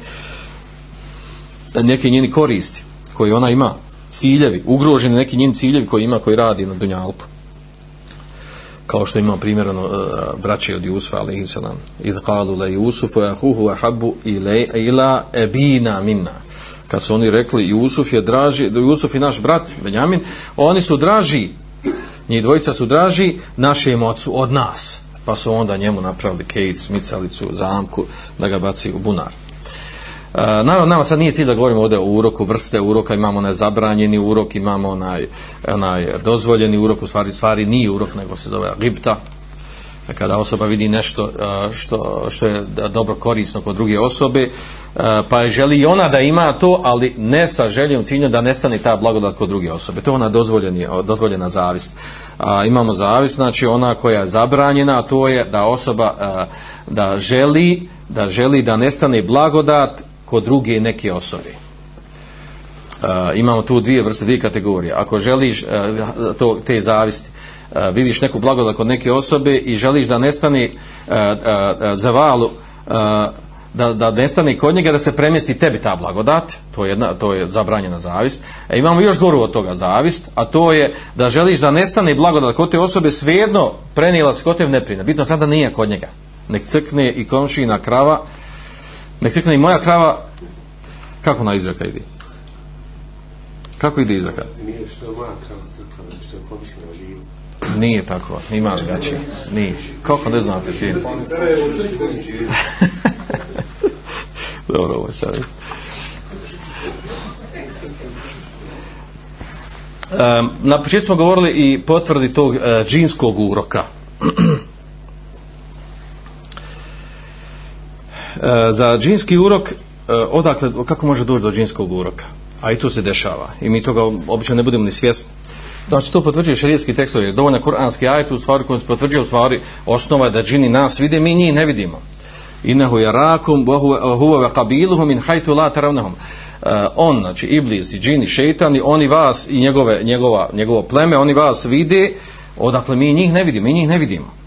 neki njeni koristi koji ona ima ciljevi, ugroženi neki njeni ciljevi koji ima koji radi na Dunjalku. Kao što ima primjerno ono, e, braće od Jusufa alaihi salam. Id qalu la Jusufu ahuhu ahabbu ila ebina minna. Kad su oni rekli Jusuf je draži Jusuf je naš brat Benjamin oni su draži njih dvojica su draži našem ocu od nas. Pa su onda njemu napravili kejt, smicalicu, zamku da ga baci u bunar. Uh, naravno, nama sad nije cilj da govorimo ovdje o uroku, vrste uroka, imamo onaj zabranjeni urok, imamo onaj, onaj dozvoljeni urok, u stvari, stvari nije urok, nego se zove ripta, e, kada osoba vidi nešto što, što je dobro korisno kod druge osobe, pa želi i ona da ima to, ali ne sa željom ciljem da nestane ta blagodat kod druge osobe. To je ona dozvoljeni, dozvoljena zavist. A, imamo zavist, znači ona koja je zabranjena, to je da osoba da želi da želi da nestane blagodat kod druge neke osobe. Uh, imamo tu dvije vrste, dvije kategorije. Ako želiš uh, to, te zavisti, uh, vidiš neku blagodat kod neke osobe i želiš da nestane uh, za valu da, da nestane kod njega da se premjesti tebi ta blagodat, to je, jedna, to je zabranjena zavist. E, imamo još goru od toga zavist, a to je da želiš da nestane blagodat kod te osobe svejedno prenijela se kod te neprina. Bitno sada nije kod njega. Nek crkne i komšina krava, Nek se i moja krava, kako na izraka ide? Kako ide izraka? Nije što je moja krava crkva, što je pomišljena živa. Nije tako, ima drugačije. Nije. Kako ne znate ti? Dobro, ovo je sad. Um, na početku smo govorili i potvrdi tog uh, džinskog uroka. E, za džinski urok, e, odakle, kako može doći do džinskog uroka? A i to se dešava. I mi toga obično ne budemo ni svjesni. Znači to potvrđuje šarijetski tekstovi, dovoljno kuranski ajet u stvari kojim se potvrđuje u stvari osnova je da džini nas vide, mi njih ne vidimo. Innehu yarakum wa huwa qabiluhum min haythu la tarawnahum. Uh, e, on, znači iblis i džini, šejtani, oni vas i njegove, njegova, njegovo pleme, oni vas vide, odakle mi njih ne vidimo, mi njih ne vidimo.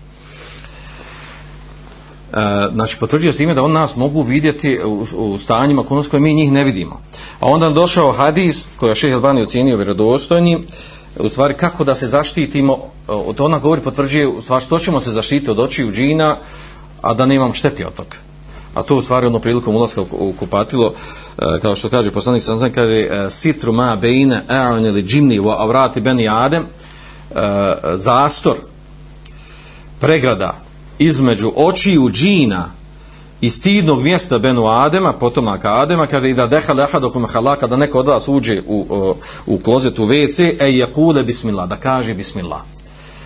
E, znači potvrđuje s time da on nas mogu vidjeti u, u stanjima konos koje mi njih ne vidimo. A onda je došao hadis koji je Šehe Albani ocjenio vjerodostojnim, u stvari kako da se zaštitimo, e, od ona govori potvrđuje u stvari što ćemo se zaštiti od očiju džina, a da nemam šteti od toga. A to u stvari ono prilikom ulaska u kupatilo, e, kao što kaže poslanik sam kaže, sitru ma bejne e'an ili džinni wa avrati beni adem, zastor, pregrada između očiju džina i stidnog mjesta Benu Adema, potomaka Adema, kaže i da deha leha me halaka, da neko od vas uđe u, u, u klozet u WC, e je kule bismillah, da kaže bismillah.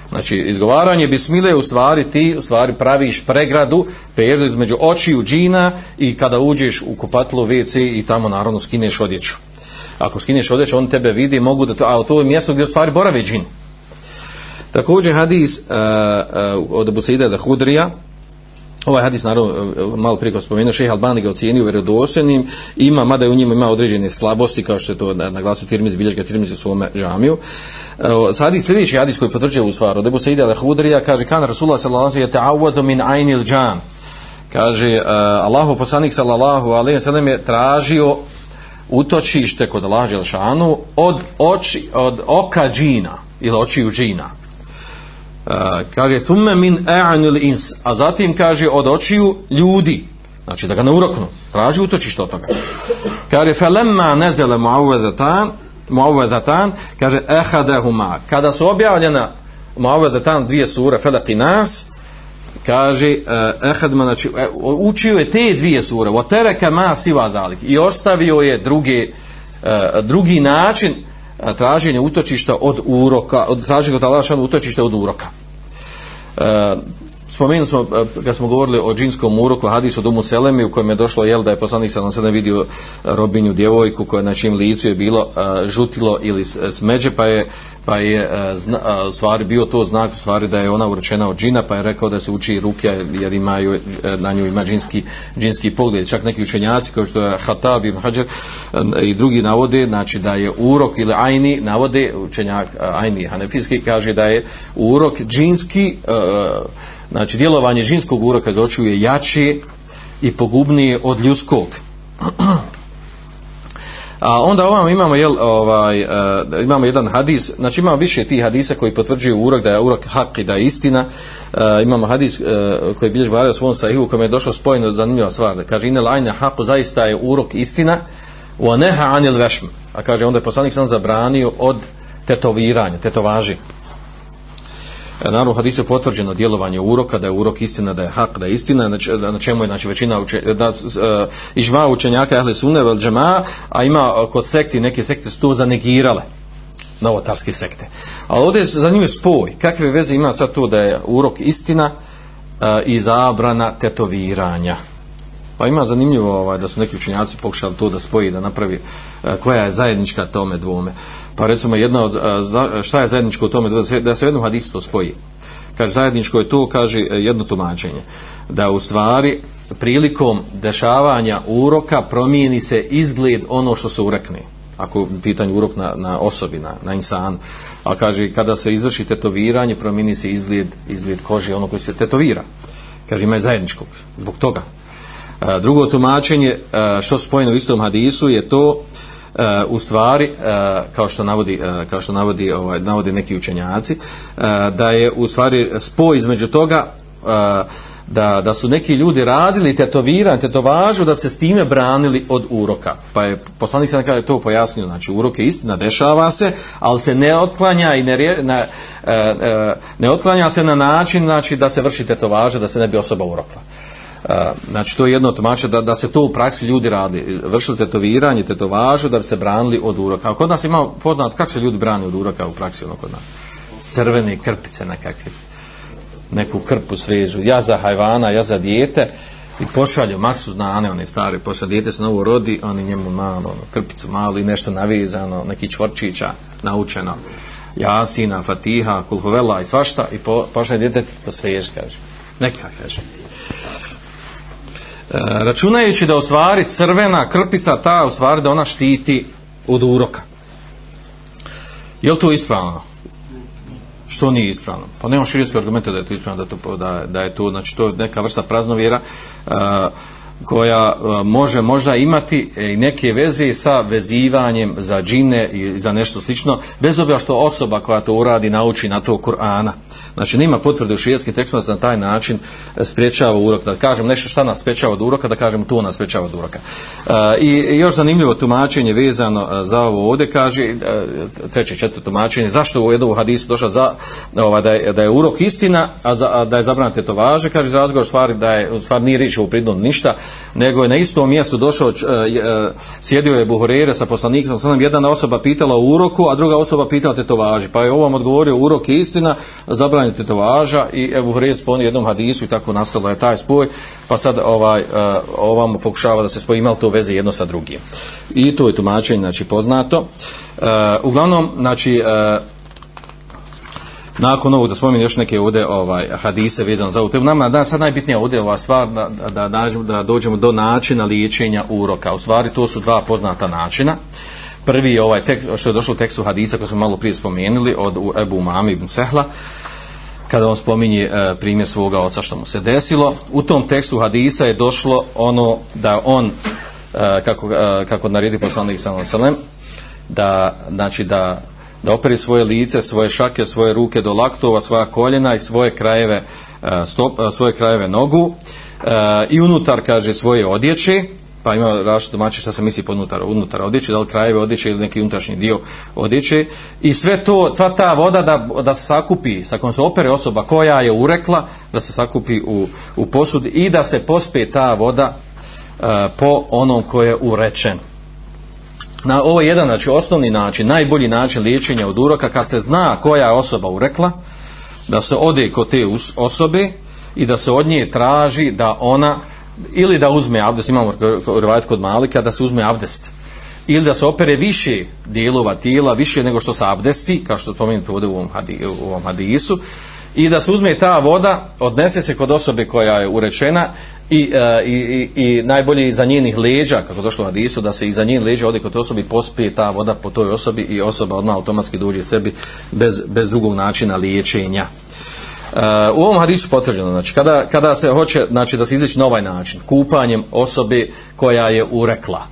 Znači, izgovaranje bismile u stvari ti u stvari praviš pregradu, perdu između očiju džina i kada uđeš u kupatilo WC i tamo naravno skineš odjeću. Ako skineš odjeću, on tebe vidi, mogu da to, a to je mjesto gdje u stvari borave džini Također hadis uh, uh, od Abu Saida da Hudrija, Ovaj hadis naravno e, malo prije kao spomenuo Šejh Albani ga ocijenio vjerodostojnim, ima mada je u njima ima određene slabosti kao što je to na glasu Tirmizi bilješka Tirmizi u svome džamiju. Uh, hadis sljedeći hadis koji potvrđuje u stvaru, da bu se ide al-Hudrija kaže kan Rasulullah sallallahu alejhi ve ta'awwadu min ajnil jan. Kaže uh, Allahu poslanik sallallahu alejhi ve sellem je tražio utočište kod Allaha Đelšanu od oči od oka džina ili očiju džina Eh, kaže thumme min a'nil ins. A zatim kaže od očiju ljudi. Znači da ga ne uroknu. Traži utočište od toga. Kaže falamma nazala muawwadatan muawwadatan kaže ahadahuma kada su objavljena muawwadatan dvije sure falaq nas kaže eh, ehadma ehad znači eh, učio je te dvije sure. Wa taraka ma siwa dalik i ostavio je druge drugi način traženje utočišta od uroka, od traženje od Allaha utočišta od uroka. E, spomenuli smo, e, kad smo govorili o džinskom uroku, hadisu Umu Selemi, u kojem je došlo, jel, da je poslanik sa sada vidio e, robinju djevojku, koja na čim licu je bilo e, žutilo ili smeđe, pa je, pa je e, zna, u stvari bio to znak, u stvari da je ona urečena od džina, pa je rekao da se uči ruke, jer imaju, e, na nju ima džinski, džinski pogled. Čak neki učenjaci, kao što je Hatab i Hađar, e, i drugi navode, znači da je urok ili ajni, navode učenjak ajni hanefijski, kaže da je urok džinski, znači djelovanje žinskog uroka iz očiju je jači i pogubnije od ljudskog. A onda ovamo imamo jel, ovaj, uh, imamo jedan hadis, znači imamo više tih hadisa koji potvrđuju urok da je urok hak i da je istina. Uh, imamo hadis uh, koji bilježi Buhari u svom sahihu kome je došlo spojeno zanimljiva stvar. Da kaže inel lajne haqu zaista je urok istina wa neha anil vešm. A kaže onda je poslanik sam zabranio od tetoviranja, tetovaži. Naravno u hadisu je potvrđeno djelovanje uroka, da je urok istina, da je hak, da je istina, na, na čemu je znači, većina uče, da, uh, ižma učenjaka ahle sunne vel džema, a ima kod sekti, neke sekte su to zanegirale novotarske sekte. Ali ovdje je zanimljiv spoj. Kakve veze ima sad to da je urok istina uh, i zabrana tetoviranja? Pa ima zanimljivo ovaj, da su neki učenjaci pokušali to da spoji, da napravi uh, koja je zajednička tome dvome. Pa recimo jedna od, šta je zajedničko u tome da se jednu hadisu to spoji. Kaže zajedničko je to, kaže e, jedno tumačenje. Da u stvari prilikom dešavanja uroka promijeni se izgled ono što se urekne. Ako pitanje urok na, na osobi, na, na insan. A kaže kada se izvrši tetoviranje promijeni se izgled, izgled kože ono koji se tetovira. Kaže ima je zajedničkog. Zbog toga drugo tumačenje što spojeno u istom hadisu je to uh, u stvari eh, kao što navodi eh, kao što navodi ovaj navodi neki učenjaci da je u stvari spoj između toga da, da su neki ljudi radili tetoviranje, tetovažu da se s time branili od uroka. Pa je poslanik se nekada to pojasnio, znači urok je istina, dešava se, ali se ne otklanja i ne, ne, ne, ne otklanja se na način znači da se vrši tetovaža, da se ne bi osoba urokla znači to je jedno tumače da, da se to u praksi ljudi radi, vršili tetoviranje, tetovažu da bi se branili od uroka. Kod nas ima poznat kako se ljudi brani od uroka u praksi ono kod nas. Crvene krpice nekakve, neku krpu svežu, ja za hajvana, ja za dijete i pošalju, maksu znane, one stare, posle dijete se novo rodi, oni njemu malo, ono, krpicu malo i nešto navizano, neki čvorčića naučeno, jasina, fatiha, kulhovela i svašta i po, pošalje dijete to svež, kaže. Neka, kaže. E, računajući da u stvari crvena krpica ta u stvari da ona štiti od uroka. Je li to ispravno? Što nije ispravno? Pa nema širijski argumenta da je to ispravno, da, to, da, da je to, znači to je neka vrsta praznovjera uh, koja uh, može možda imati i neke veze sa vezivanjem za džine i za nešto slično, bez obja što osoba koja to uradi nauči na to Kur'ana. Znači, nema potvrde u šijetskim tekstovima da na taj način e, spriječava urok. Da kažem nešto šta nas spriječava od uroka, da kažem to nas spriječava od uroka. E, I još zanimljivo tumačenje vezano e, za ovo ovdje kaže, e, treće četvrto tumačenje, zašto u jednom hadisu došla za, ovaj, da, je, da je urok istina, a, za, a da je zabranite to važe, kaže za razgovor stvari da je, u stvari nije riječ u pridnom ništa, nego je na istom mjestu došao, sjedio je Buhurere sa poslanikom, sam jedna osoba pitala o uroku, a druga osoba pitala te to važi. Pa je ovom odgovorio, urok je istina, zabranite tetovaža i Ebu Hureyre sponi jednom hadisu i tako nastalo je taj spoj, pa sad ovaj, e, ovamo pokušava da se spoji, imali to veze jedno sa drugim. I to je tumačenje, znači, poznato. E, uglavnom, znači, e, nakon ovog da spomenem još neke ovdje ovaj, hadise vezano za ovu temu, nama da, sad najbitnija ovdje ova stvar da, da, da, da dođemo do načina liječenja uroka. U stvari to su dva poznata načina. Prvi je ovaj tekst, što je došlo u tekstu hadisa koji smo malo prije spomenuli od Ebu Mami ibn Sehla, kada on spominje e, primjer svoga oca što mu se desilo. U tom tekstu hadisa je došlo ono da on, e, kako, e, kako naredi poslanik sallam da, znači da, da operi svoje lice, svoje šake, svoje ruke do laktova, svoja koljena i svoje krajeve, e, stop, e, svoje krajeve nogu e, i unutar, kaže, svoje odjeće, pa ima različite domaće šta se misli pod unutar, unutar odjeće, da li krajeve odjeće ili neki unutrašnji dio odjeće i sve to, sva ta voda da, da se sakupi, sa kojom se opere osoba koja je urekla, da se sakupi u, u posud i da se pospe ta voda uh, po onom koje je urečen. Na ovo je jedan, znači osnovni način, najbolji način liječenja od uroka, kad se zna koja je osoba urekla, da se ode kod te osobe i da se od nje traži da ona ili da uzme abdest, imamo rivajat kod Malika, da se uzme abdest, ili da se opere više dijelova tijela, više nego što se abdesti, kao što spomenuti ovdje u ovom, hadi, u ovom hadisu, i da se uzme ta voda, odnese se kod osobe koja je urečena i, e, i, i, i najbolje iza njenih leđa, kako došlo u hadisu, da se iza njenih leđa ode kod osobi pospije ta voda po toj osobi i osoba odmah automatski dođe sebi bez, bez drugog načina liječenja. Uh, u ovom hadisu potvrđeno, znači, kada, kada se hoće, znači, da se izliči na ovaj način, kupanjem osobe koja je urekla.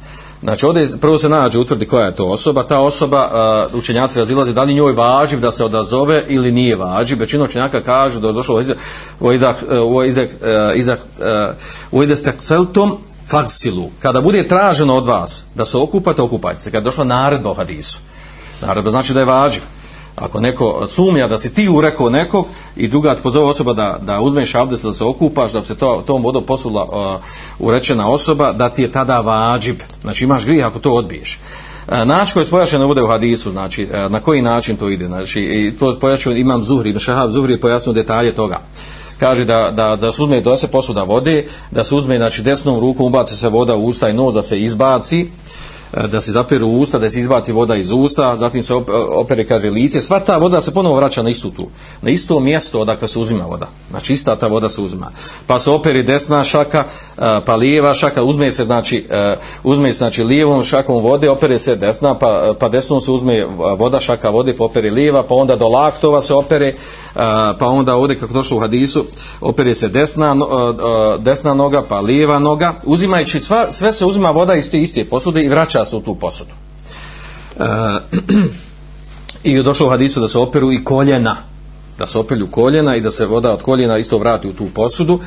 Znači, ovdje prvo se nađe, utvrdi koja je to osoba, ta osoba, uh, učenjaci razilaze, da li njoj važiv da se odazove ili nije važiv, većina učenjaka kažu da je došlo u idak, u uh, u uh, seltom farsilu. Kada bude traženo od vas da se okupate, okupajte se. Kada je došla naredba o hadisu. Naredba znači da je važiv ako neko sumnja da si ti urekao nekog i druga ti pozove osoba da, da uzmeš abdest da se okupaš, da bi se to, tom vodom posula uh, urečena osoba, da ti je tada vađib. Znači imaš grih ako to odbiješ. Uh, način koji je spojašen bude u hadisu, znači uh, na koji način to ide. Znači, i to spojašen imam Zuhri, Šahab Zuhri je pojasnio detalje toga kaže da, da, da se uzme da se posuda vode, da se uzme znači desnom rukom ubaci se voda u usta i nos da se izbaci, E, da se zaperu usta, da se izbaci voda iz usta, zatim se e, opere, kaže, lice, sva ta voda se ponovo vraća na istu tu, na isto mjesto odakle se uzima voda, znači ista ta voda se uzima. Pa se opere desna šaka, e, pa lijeva šaka, uzme se, znači, uzme se, znači, lijevom šakom vode, opere se desna, pa, pa desnom se uzme voda, šaka vode, pa opere lijeva, pa onda do laktova se opere, pa onda ovdje, kako došlo u hadisu, opere se desna, desna noga, pa lijeva noga, uzimajući, sva, sve se uzima voda iz te iste posude i vraća se u tu posudu. E, I je došlo u hadisu da se operu i koljena, da se opelju koljena i da se voda od koljena isto vrati u tu posudu.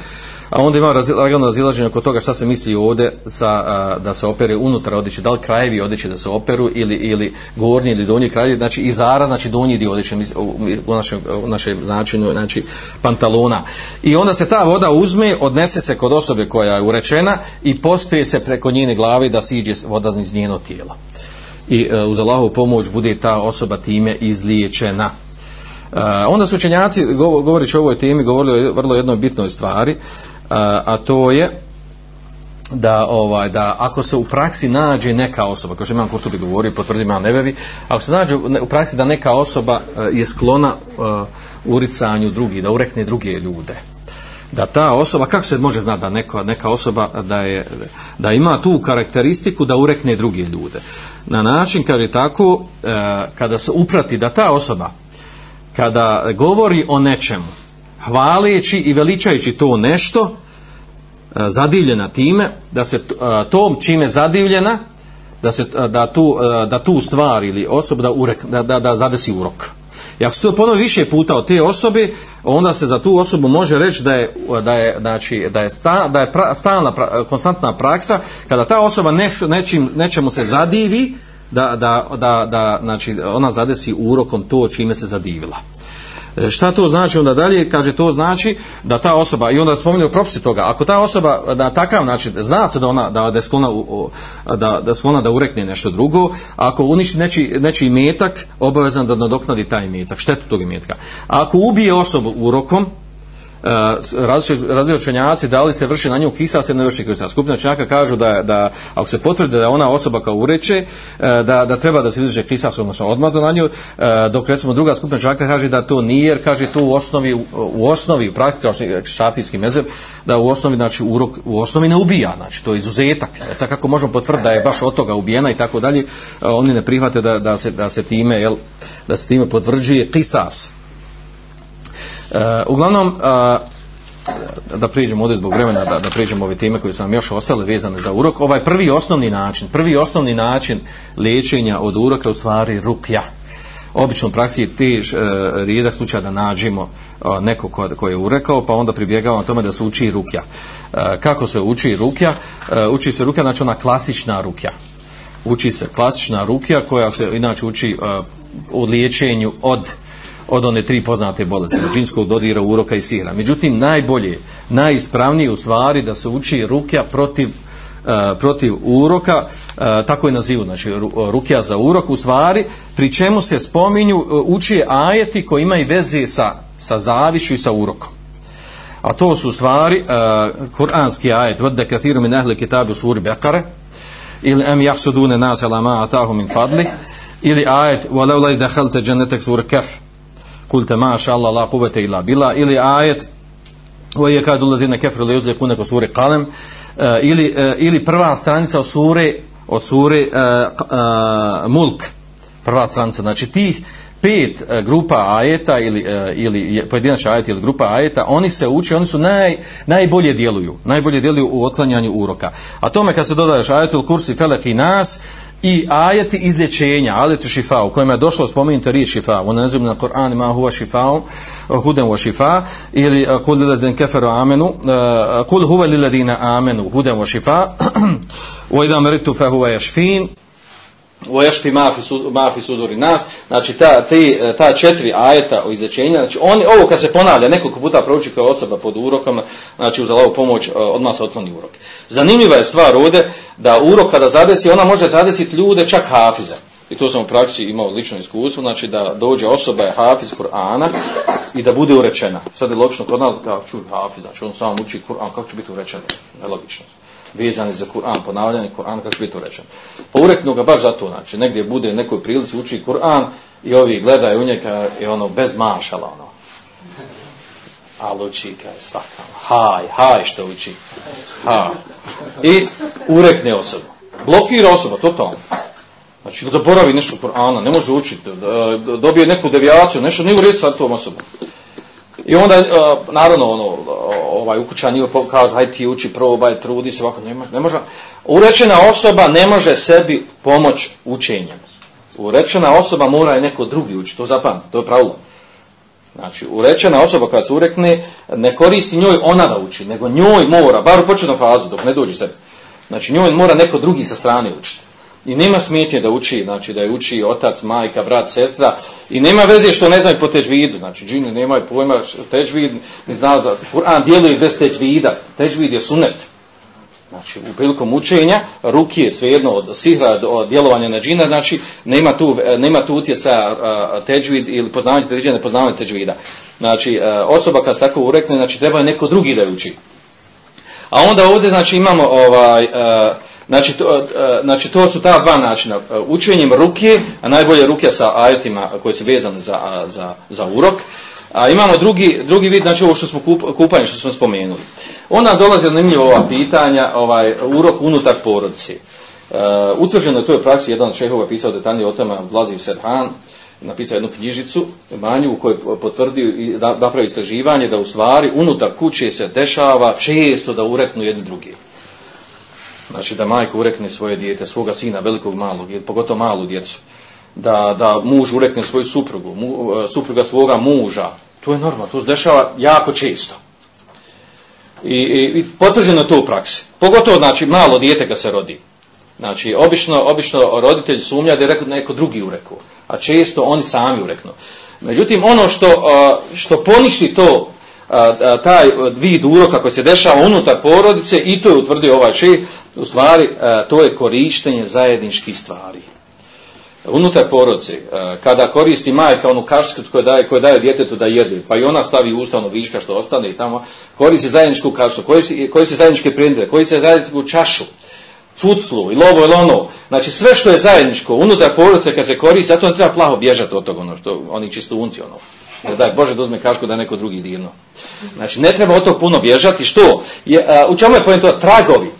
A onda ima razilagano razilaženje oko toga šta se misli ovdje sa, a, da se opere unutar odjeće, da li krajevi odjeće da se operu ili, ili gornji ili donji krajevi, znači izara, znači donji dio odjeće u, našem, u našem načinu, znači pantalona. I onda se ta voda uzme, odnese se kod osobe koja je urečena i postoje se preko njene glave da siđe voda iz njeno tijela. I uh, uz Allahovu pomoć bude ta osoba time izliječena. Uh, onda su učenjaci, govorići o ovoj temi, govorili o vrlo jednoj bitnoj stvari, a, a to je da ovaj da ako se u praksi nađe neka osoba kao što imam Kurtubi govori potvrdi imam Nebevi, ako se nađe u praksi da neka osoba e, je sklona uh, uricanju drugih da urekne druge ljude da ta osoba kako se može znati da neka neka osoba da je da ima tu karakteristiku da urekne druge ljude? Na način kaže tako uh, kada se uprati da ta osoba kada govori o nečemu hvaleći i veličajući to nešto e, zadivljena time da se e, tom čime zadivljena da se e, da tu da tu stvar ili osoba da urek da da, da zadesi urok. I ako se to ponovi više puta od te osobe, onda se za tu osobu može reći da je da je znači da je sta, da je pra, stalna pra, konstantna praksa kada ta osoba ne, nečim nečemu se zadivi da da da da znači ona zadesi urokom to čime se zadivila. E, šta to znači onda dalje? Kaže to znači da ta osoba i onda spominje propisi toga ako ta osoba na takav način zna se da ona da da sklona da da sklona da urekne nešto drugo ako uništi neči neči metak obavezan da nadoknadi taj metak štetu tog metka ako ubije osobu urokom E, različiti učenjaci da li se vrši na nju kisa se ne vrši kisa. Skupina učenjaka kažu da, da ako se potvrdi da ona osoba kao ureče, e, da, da treba da se izvrši kisa odnosno odmaza na nju, e, dok recimo druga skupina učenjaka kaže da to nije, jer kaže to u osnovi, u osnovi, u kao šafijski mezeb, da u osnovi, znači, urok, u osnovi ne ubija, znači, to je izuzetak. E sad kako možemo potvrditi da je baš od toga ubijena i tako dalje, oni ne prihvate da, da, se, da se time, jel, da se time potvrđuje kisas. Uh, uglavnom, uh, da priđemo ovdje zbog vremena, da, da priđemo ove teme koje su nam još ostale vezane za urok, ovaj prvi osnovni način, prvi osnovni način liječenja od uroka u stvari rukja. Obično u praksi je tež uh, rijedak slučaj da nađemo uh, neko ko, ko je urekao, pa onda pribjegavamo tome da se uči rukja. Kako se uči rukja? Uči se rukja, znači ona klasična rukja. Uči se klasična rukja koja se inače uči uh, u liječenju od od one tri poznate bolesti, od džinskog dodira, uroka i sira. Međutim, najbolje, najispravnije u stvari da se uči rukja protiv Uh, protiv uroka, uh, tako je nazivu, znači e, rukja za urok, u stvari, pri čemu se spominju, uh, uči ajeti koji imaju veze sa, sa zavišu i sa urokom. A to su stvari, uh, kuranski ajet, vodde kathiru min ahli kitabu suri Bekare, ili em jahsudune nas elama atahu min fadli, ili ajet, walau laj dehalte džennetek suri kef, kulte maša Allah la kuvete ila bila ili ajet koji je kad ulazi na kefru ili uzle kune ko sure kalem ili, ili prva stranica od sure od sure uh, uh, mulk. Prva stranica. Znači tih pet uh, grupa ajeta ili, uh, ili pojedinačni ajeta ili grupa ajeta oni se uče, oni su naj, najbolje djeluju. Najbolje djeluju u otklanjanju uroka. A tome kad se dodaješ ajetul kursi felek i nas i ajeti izlječenja, ajeti šifa, u kojima je došlo spomenuto riječ šifa, u nazivim na Koranu ma huwa šifa, huden wa šifa, ili eh, kul liladin keferu amenu, kul eh, huwa liladina amenu, huden wa šifa, u idam ritu fe huva jašfin, u jašfi ma suduri nas, znači ta, ti, eh, ta četiri ajeta o izlječenju, znači oni, ovo kad se ponavlja, nekoliko puta prouči kao osoba pod urokom, znači uz Allahovu pomoć, odmah se otkloni urok. Zanimljiva je stvar ovdje, da urok kada zadesi, ona može zadesiti ljude čak hafiza. I to sam u praksi imao lično iskustvo, znači da dođe osoba je hafiz Kur'ana i da bude urečena. Sad je logično kod nas kao čuj hafiz, znači on sam uči Kur'an, kako će biti urečen? Nelogično. Vezani za Kur'an, ponavljanje Kur'ana, kako će biti urečen? Pa ureknu ga baš zato, znači negdje bude nekoj prilici uči Kur'an i ovi gledaju u njega i ono bez mašala, ono. Ali uči kaj stakala. Haj, haj što uči. Ha. i urekne osobu. Blokira osoba, totalno. Znači, zaboravi nešto Kur'ana, ne može učiti, e, dobije neku devijaciju, nešto nije u redu sa tom osobom. I onda, e, naravno, ono, ovaj ukućan nije kaže, hajde ti uči, probaj, trudi se, ovako, ne može. Ne može. Urečena osoba ne može sebi pomoć učenjem. Urečena osoba mora i neko drugi učiti, to zapamti, to je pravilo. Znači, urečena osoba kad se urekne, ne koristi njoj ona da uči, nego njoj mora, bar u početnom fazu, dok ne dođe sebi. Znači, njoj mora neko drugi sa strane učiti. I nema smetnje da uči, znači da je uči otac, majka, brat, sestra. I nema veze što ne znaju po težvidu. Znači, džini nemaju pojma težvid, ne zna za Kur'an djeluje bez težvida. Težvid je sunet. Znači, u prilikom učenja, ruki je svejedno od sihra, od djelovanja na džina, znači, nema tu, e, nema tu utjeca teđvid ili poznavanje teđvida, ne poznavanje teđvida. Znači, e, osoba kad se tako urekne, znači, treba je neko drugi da uči. A onda ovdje, znači, imamo ovaj, e, Znači to, znači to su ta dva načina. Učenjem ruke, a najbolje ruke sa ajetima koji su vezani za, za, za urok. A imamo drugi, drugi vid, znači ovo što smo kup, kupanje, što smo spomenuli. Onda dolazi zanimljivo ova pitanja, ovaj urok unutar porodice. Uh, utvrđeno je to je praksi, jedan od šehova pisao detaljnije o tome, Blazi Serhan, napisao jednu knjižicu, manju, u kojoj potvrdio i napravi istraživanje da u stvari unutar kuće se dešava često da ureknu jedni drugi. Znači da majka urekne svoje dijete, svoga sina, velikog, malog, pogotovo malu djecu. Da, da muž urekne svoju suprugu, mu, e, supruga svoga muža. To je normalno, to se dešava jako često. I, i, i potvrđeno to u praksi. Pogotovo, znači, malo dijete kad se rodi. Znači, obično, obično roditelj sumnja da je rekao neko drugi urekao. A često oni sami ureknu. Međutim, ono što, e, što poništi to e, taj vid uroka koji se dešava unutar porodice i to je utvrdio ovaj šeh, u stvari to je korištenje zajedničkih stvari. Unutar porodice, e, kada koristi majka onu kašicu koju daje, koju daje djetetu da jede, pa i ona stavi ustavno viška što ostane i tamo, koristi zajedničku kašu, koristi, koristi zajedničke prindre, koristi zajedničku čašu, cuclu i lovo ili ono, znači sve što je zajedničko unutar porodice kad se koristi, zato ne treba plaho bježati od toga, ono što oni čisto unci, ono. Ne daj Bože da uzme kašku da neko drugi dirno. Znači, ne treba od toga puno bježati. Što? Je, a, u čemu je pojem to? Tragovi.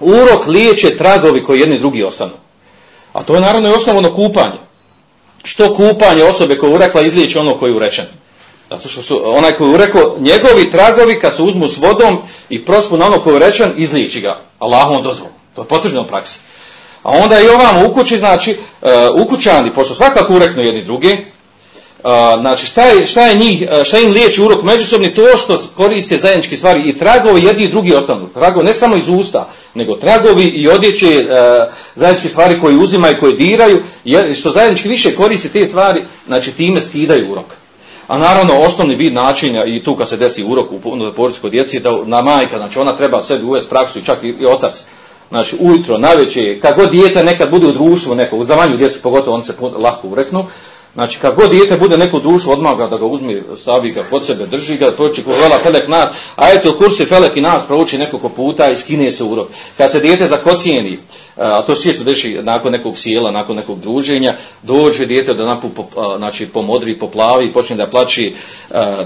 Urok liječe tragovi koji jedni drugi ostanu. A to je naravno i osnovno kupanje. Što kupanje osobe koja urekla izliječi ono koji je urečen? Zato što su onaj koji je urekao, njegovi tragovi kad se uzmu s vodom i prospu na ono koji je urečen, izliječi ga. Allahom dozvolu. To je potvrđeno u praksi. A onda i ovamo u kući, znači, e, uh, ukućani, pošto svakako ureknu jedni drugi, A, znači šta je, šta je njih, šta im liječi urok međusobni, to što koriste zajedničke stvari i tragovi jedni i drugi ostanu. Tragovi ne samo iz usta, nego tragovi i odjeće uh, zajedničke stvari koje uzimaju, koje diraju, jer, što zajednički više koriste te stvari, znači time skidaju urok. A naravno, osnovni vid načinja i tu kad se desi urok u porodičkoj djeci, da na majka, znači ona treba sebi uvesti praksu i čak i, i otac, znači ujutro, najveće, kad god dijete nekad bude u društvu nekog, za manju djecu pogotovo on se lahko ureknu, Znači, kad god dijete bude neko društvo, odmah ga da ga uzme, stavi ga pod sebe, drži ga, poči ko vela felek nas, a eto kursi felek i nas prouči nekoliko puta i skine se urok. Kad se dijete zakocijeni, a to svijesto deši nakon nekog sjela, nakon nekog druženja, dođe dijete da napu, znači, pomodri, poplavi počne da plači,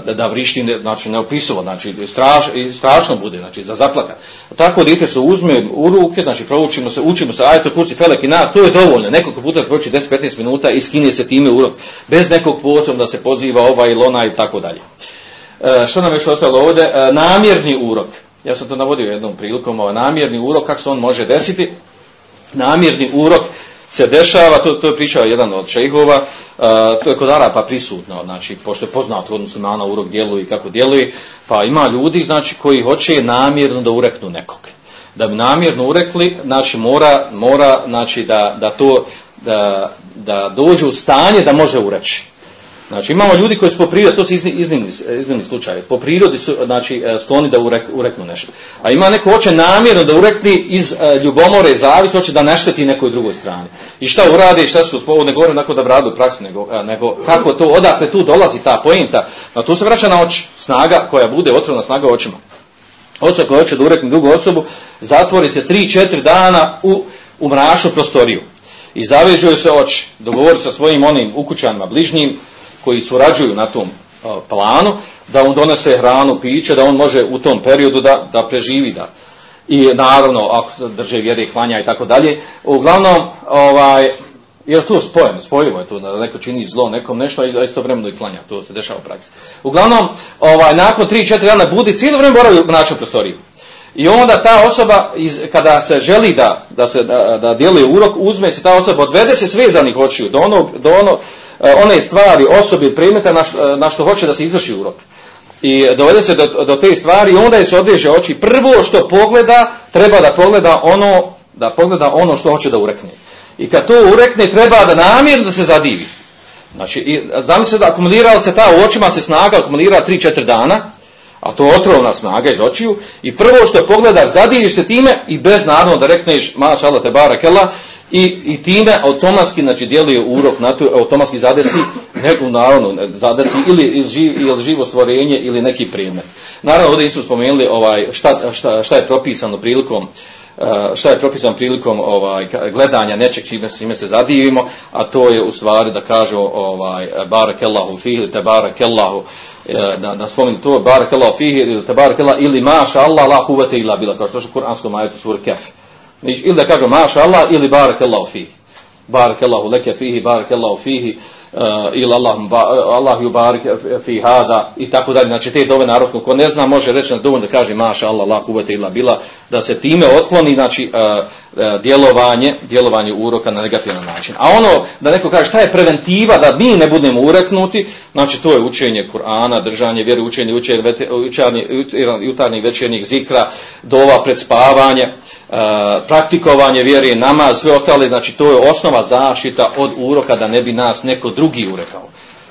da, da vrišti, znači, neopisivo, znači, straš, strašno bude, znači, za zaplakat. Tako dijete se uzme u ruke, znači, proučimo se, učimo se, a eto kursi felek i nas, to je dovoljno, nekoliko puta prouči 10-15 minuta i skine se time urok bez nekog posebno da se poziva ova ili ona i tako dalje. E, što nam još ostalo ovdje? E, namjerni urok. Ja sam to navodio jednom prilikom, ovaj namjerni urok, kako se on može desiti? Namjerni urok se dešava, to, to je pričao jedan od šejhova, uh, to je kod Arapa prisutno, znači, pošto je poznato odnosno na ono urok djeluje i kako djeluje, pa ima ljudi, znači, koji hoće namjerno da ureknu nekog. Da bi namjerno urekli, znači, mora, mora znači, da, da to, da, da dođe u stanje da može ureći. Znači imamo ljudi koji su po prirodi, to su iznimni, iznimni slučaje, po prirodi su znači, e, skloni da urek, ureknu nešto. A ima neko hoće namjerno da urekni iz e, ljubomore i zavisti, hoće da nešteti nekoj drugoj strani. I šta uradi, šta su ovo ne govorim nakon da bradu u nego, e, nego kako to, odakle tu dolazi ta pojenta, na tu se vraća na oči, snaga koja bude otrovna snaga očima. Osoba koja hoće da urekne drugu osobu, zatvori se 3-4 dana u, u mrašu prostoriju i zavežuju se oči, dogovori sa svojim onim ukućanima bližnjim koji surađuju na tom e, planu, da on donese hranu, piće, da on može u tom periodu da, da preživi da. I naravno, ako drže vjere i klanja i tako dalje, uglavnom, ovaj, jer tu spojem, spojivo je to, da neko čini zlo nekom nešto, a isto vremeno i klanja, to se dešava u praksi. Uglavnom, ovaj, nakon 3-4 dana budi, cijelo vrijeme moraju naći u prostoriju. I onda ta osoba, iz, kada se želi da, da se da, da djeluje urok, uzme se ta osoba, odvede se svezanih očiju do onog, do ono, eh, one stvari, osobe, predmeta na, eh, na što hoće da se izvrši urok. I dovede se do, do te stvari i onda je se odveže oči. Prvo što pogleda, treba da pogleda ono, da pogleda ono što hoće da urekne. I kad to urekne, treba da namjerno da se zadivi. Znači, i, zamislite da akumulirala se ta u očima se snaga, akumulira 3-4 dana, a to je otrovna snaga iz očiju, i prvo što pogledaš, zadiriš se time i bez naravno da rekneš, maša Allah te barakela, i, i time automatski znači, djeluje urok na to, automatski zadesi, neku naravno, zadesi ili, ili, živ, ili živo stvorenje ili neki predmet. Naravno, ovdje nisu spomenuli ovaj, šta, šta, šta je propisano prilikom Uh, Eh, šta je propisano prilikom ovaj gledanja nečeg čime, čime se zadivimo, a to je u stvari da kažu ovaj eh, barakallahu fihi te barakallahu eh, da da spomenu to barakallahu fihi ili te barakallahu ili maša Allah la kuvvete illa bila kao što je u kuranskom ajetu sura kef Ili da kažu maša Allah ili barakallahu fihi. Barakallahu leke fihi, barakallahu fihi, uh, Eh, ili Allah, Allah jubarik fi hada i tako dalje. Znači te dove narodskom, ko ne zna može reći na dovoljno da kaže maša Allah, la kubete illa bila, da se time otkloni znači uh, djelovanje, djelovanje uroka na negativan način. A ono da neko kaže šta je preventiva da mi ne budemo ureknuti, znači to je učenje Kur'ana, držanje vjere, učenje učenje vete- učarnje- jutarnjih večernjih zikra, dova pred spavanje, uh, praktikovanje vjere, namaz, sve ostale, znači to je osnova zaštita od uroka da ne bi nas neko drugi urekao.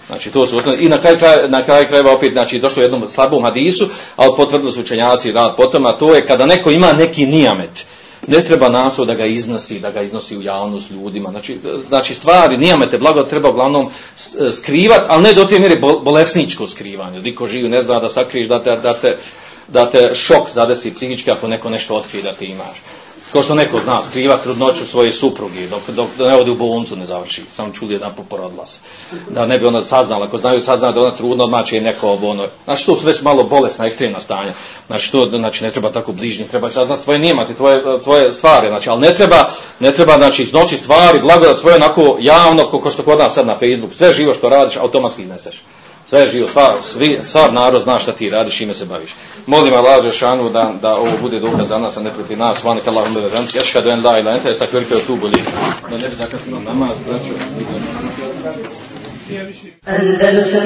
Znači to su osnovne, i na kraj, kraj, na kraj krajeva opet znači došlo u jednom slabom hadisu, ali potvrdili su učenjaci rad potom, a to je kada neko ima neki nijamet, ne treba naso da ga iznosi, da ga iznosi u javnost ljudima. Znači, znači stvari, nijamete, blago treba uglavnom skrivat, ali ne do te mjere bolesničko skrivanje. Niko živi ne zna da sakriješ, da te, da te, da te šok zadesi psihički ako neko nešto otkrije da ti imaš. Kao što neko od nas kriva trudnoću svoje supruge dok, dok ne ode u bolnicu ne završi. Sam čuli jedan po porodila se. Da ne bi ona saznala, ako znaju saznala da ona trudna, odmah će je neko ono. Znači to su već malo bolesna, ekstremna stanja. Znači to znači ne treba tako bližnji, treba saznati tvoje nijemati, tvoje, tvoje stvari. Znači, ali ne treba, ne treba znači iznosi stvari, blagodat svoje onako javno, kako što kod nas sad na Facebook. Sve živo što radiš, automatski izneseš. Sve je živo, sva, svi, sav narod zna šta ti radiš, ime se baviš. Molim Allah Žešanu da, da ovo bude dokaz za nas, a ne protiv nas. Vanik Allah umbe vezan, ješkadu en la ila ente, esta kvirke tu boli. Da ne bi dakle zakasnilo namaz, braćo. Andalusam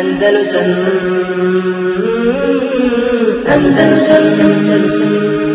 Andalusam Andalusam Andalusam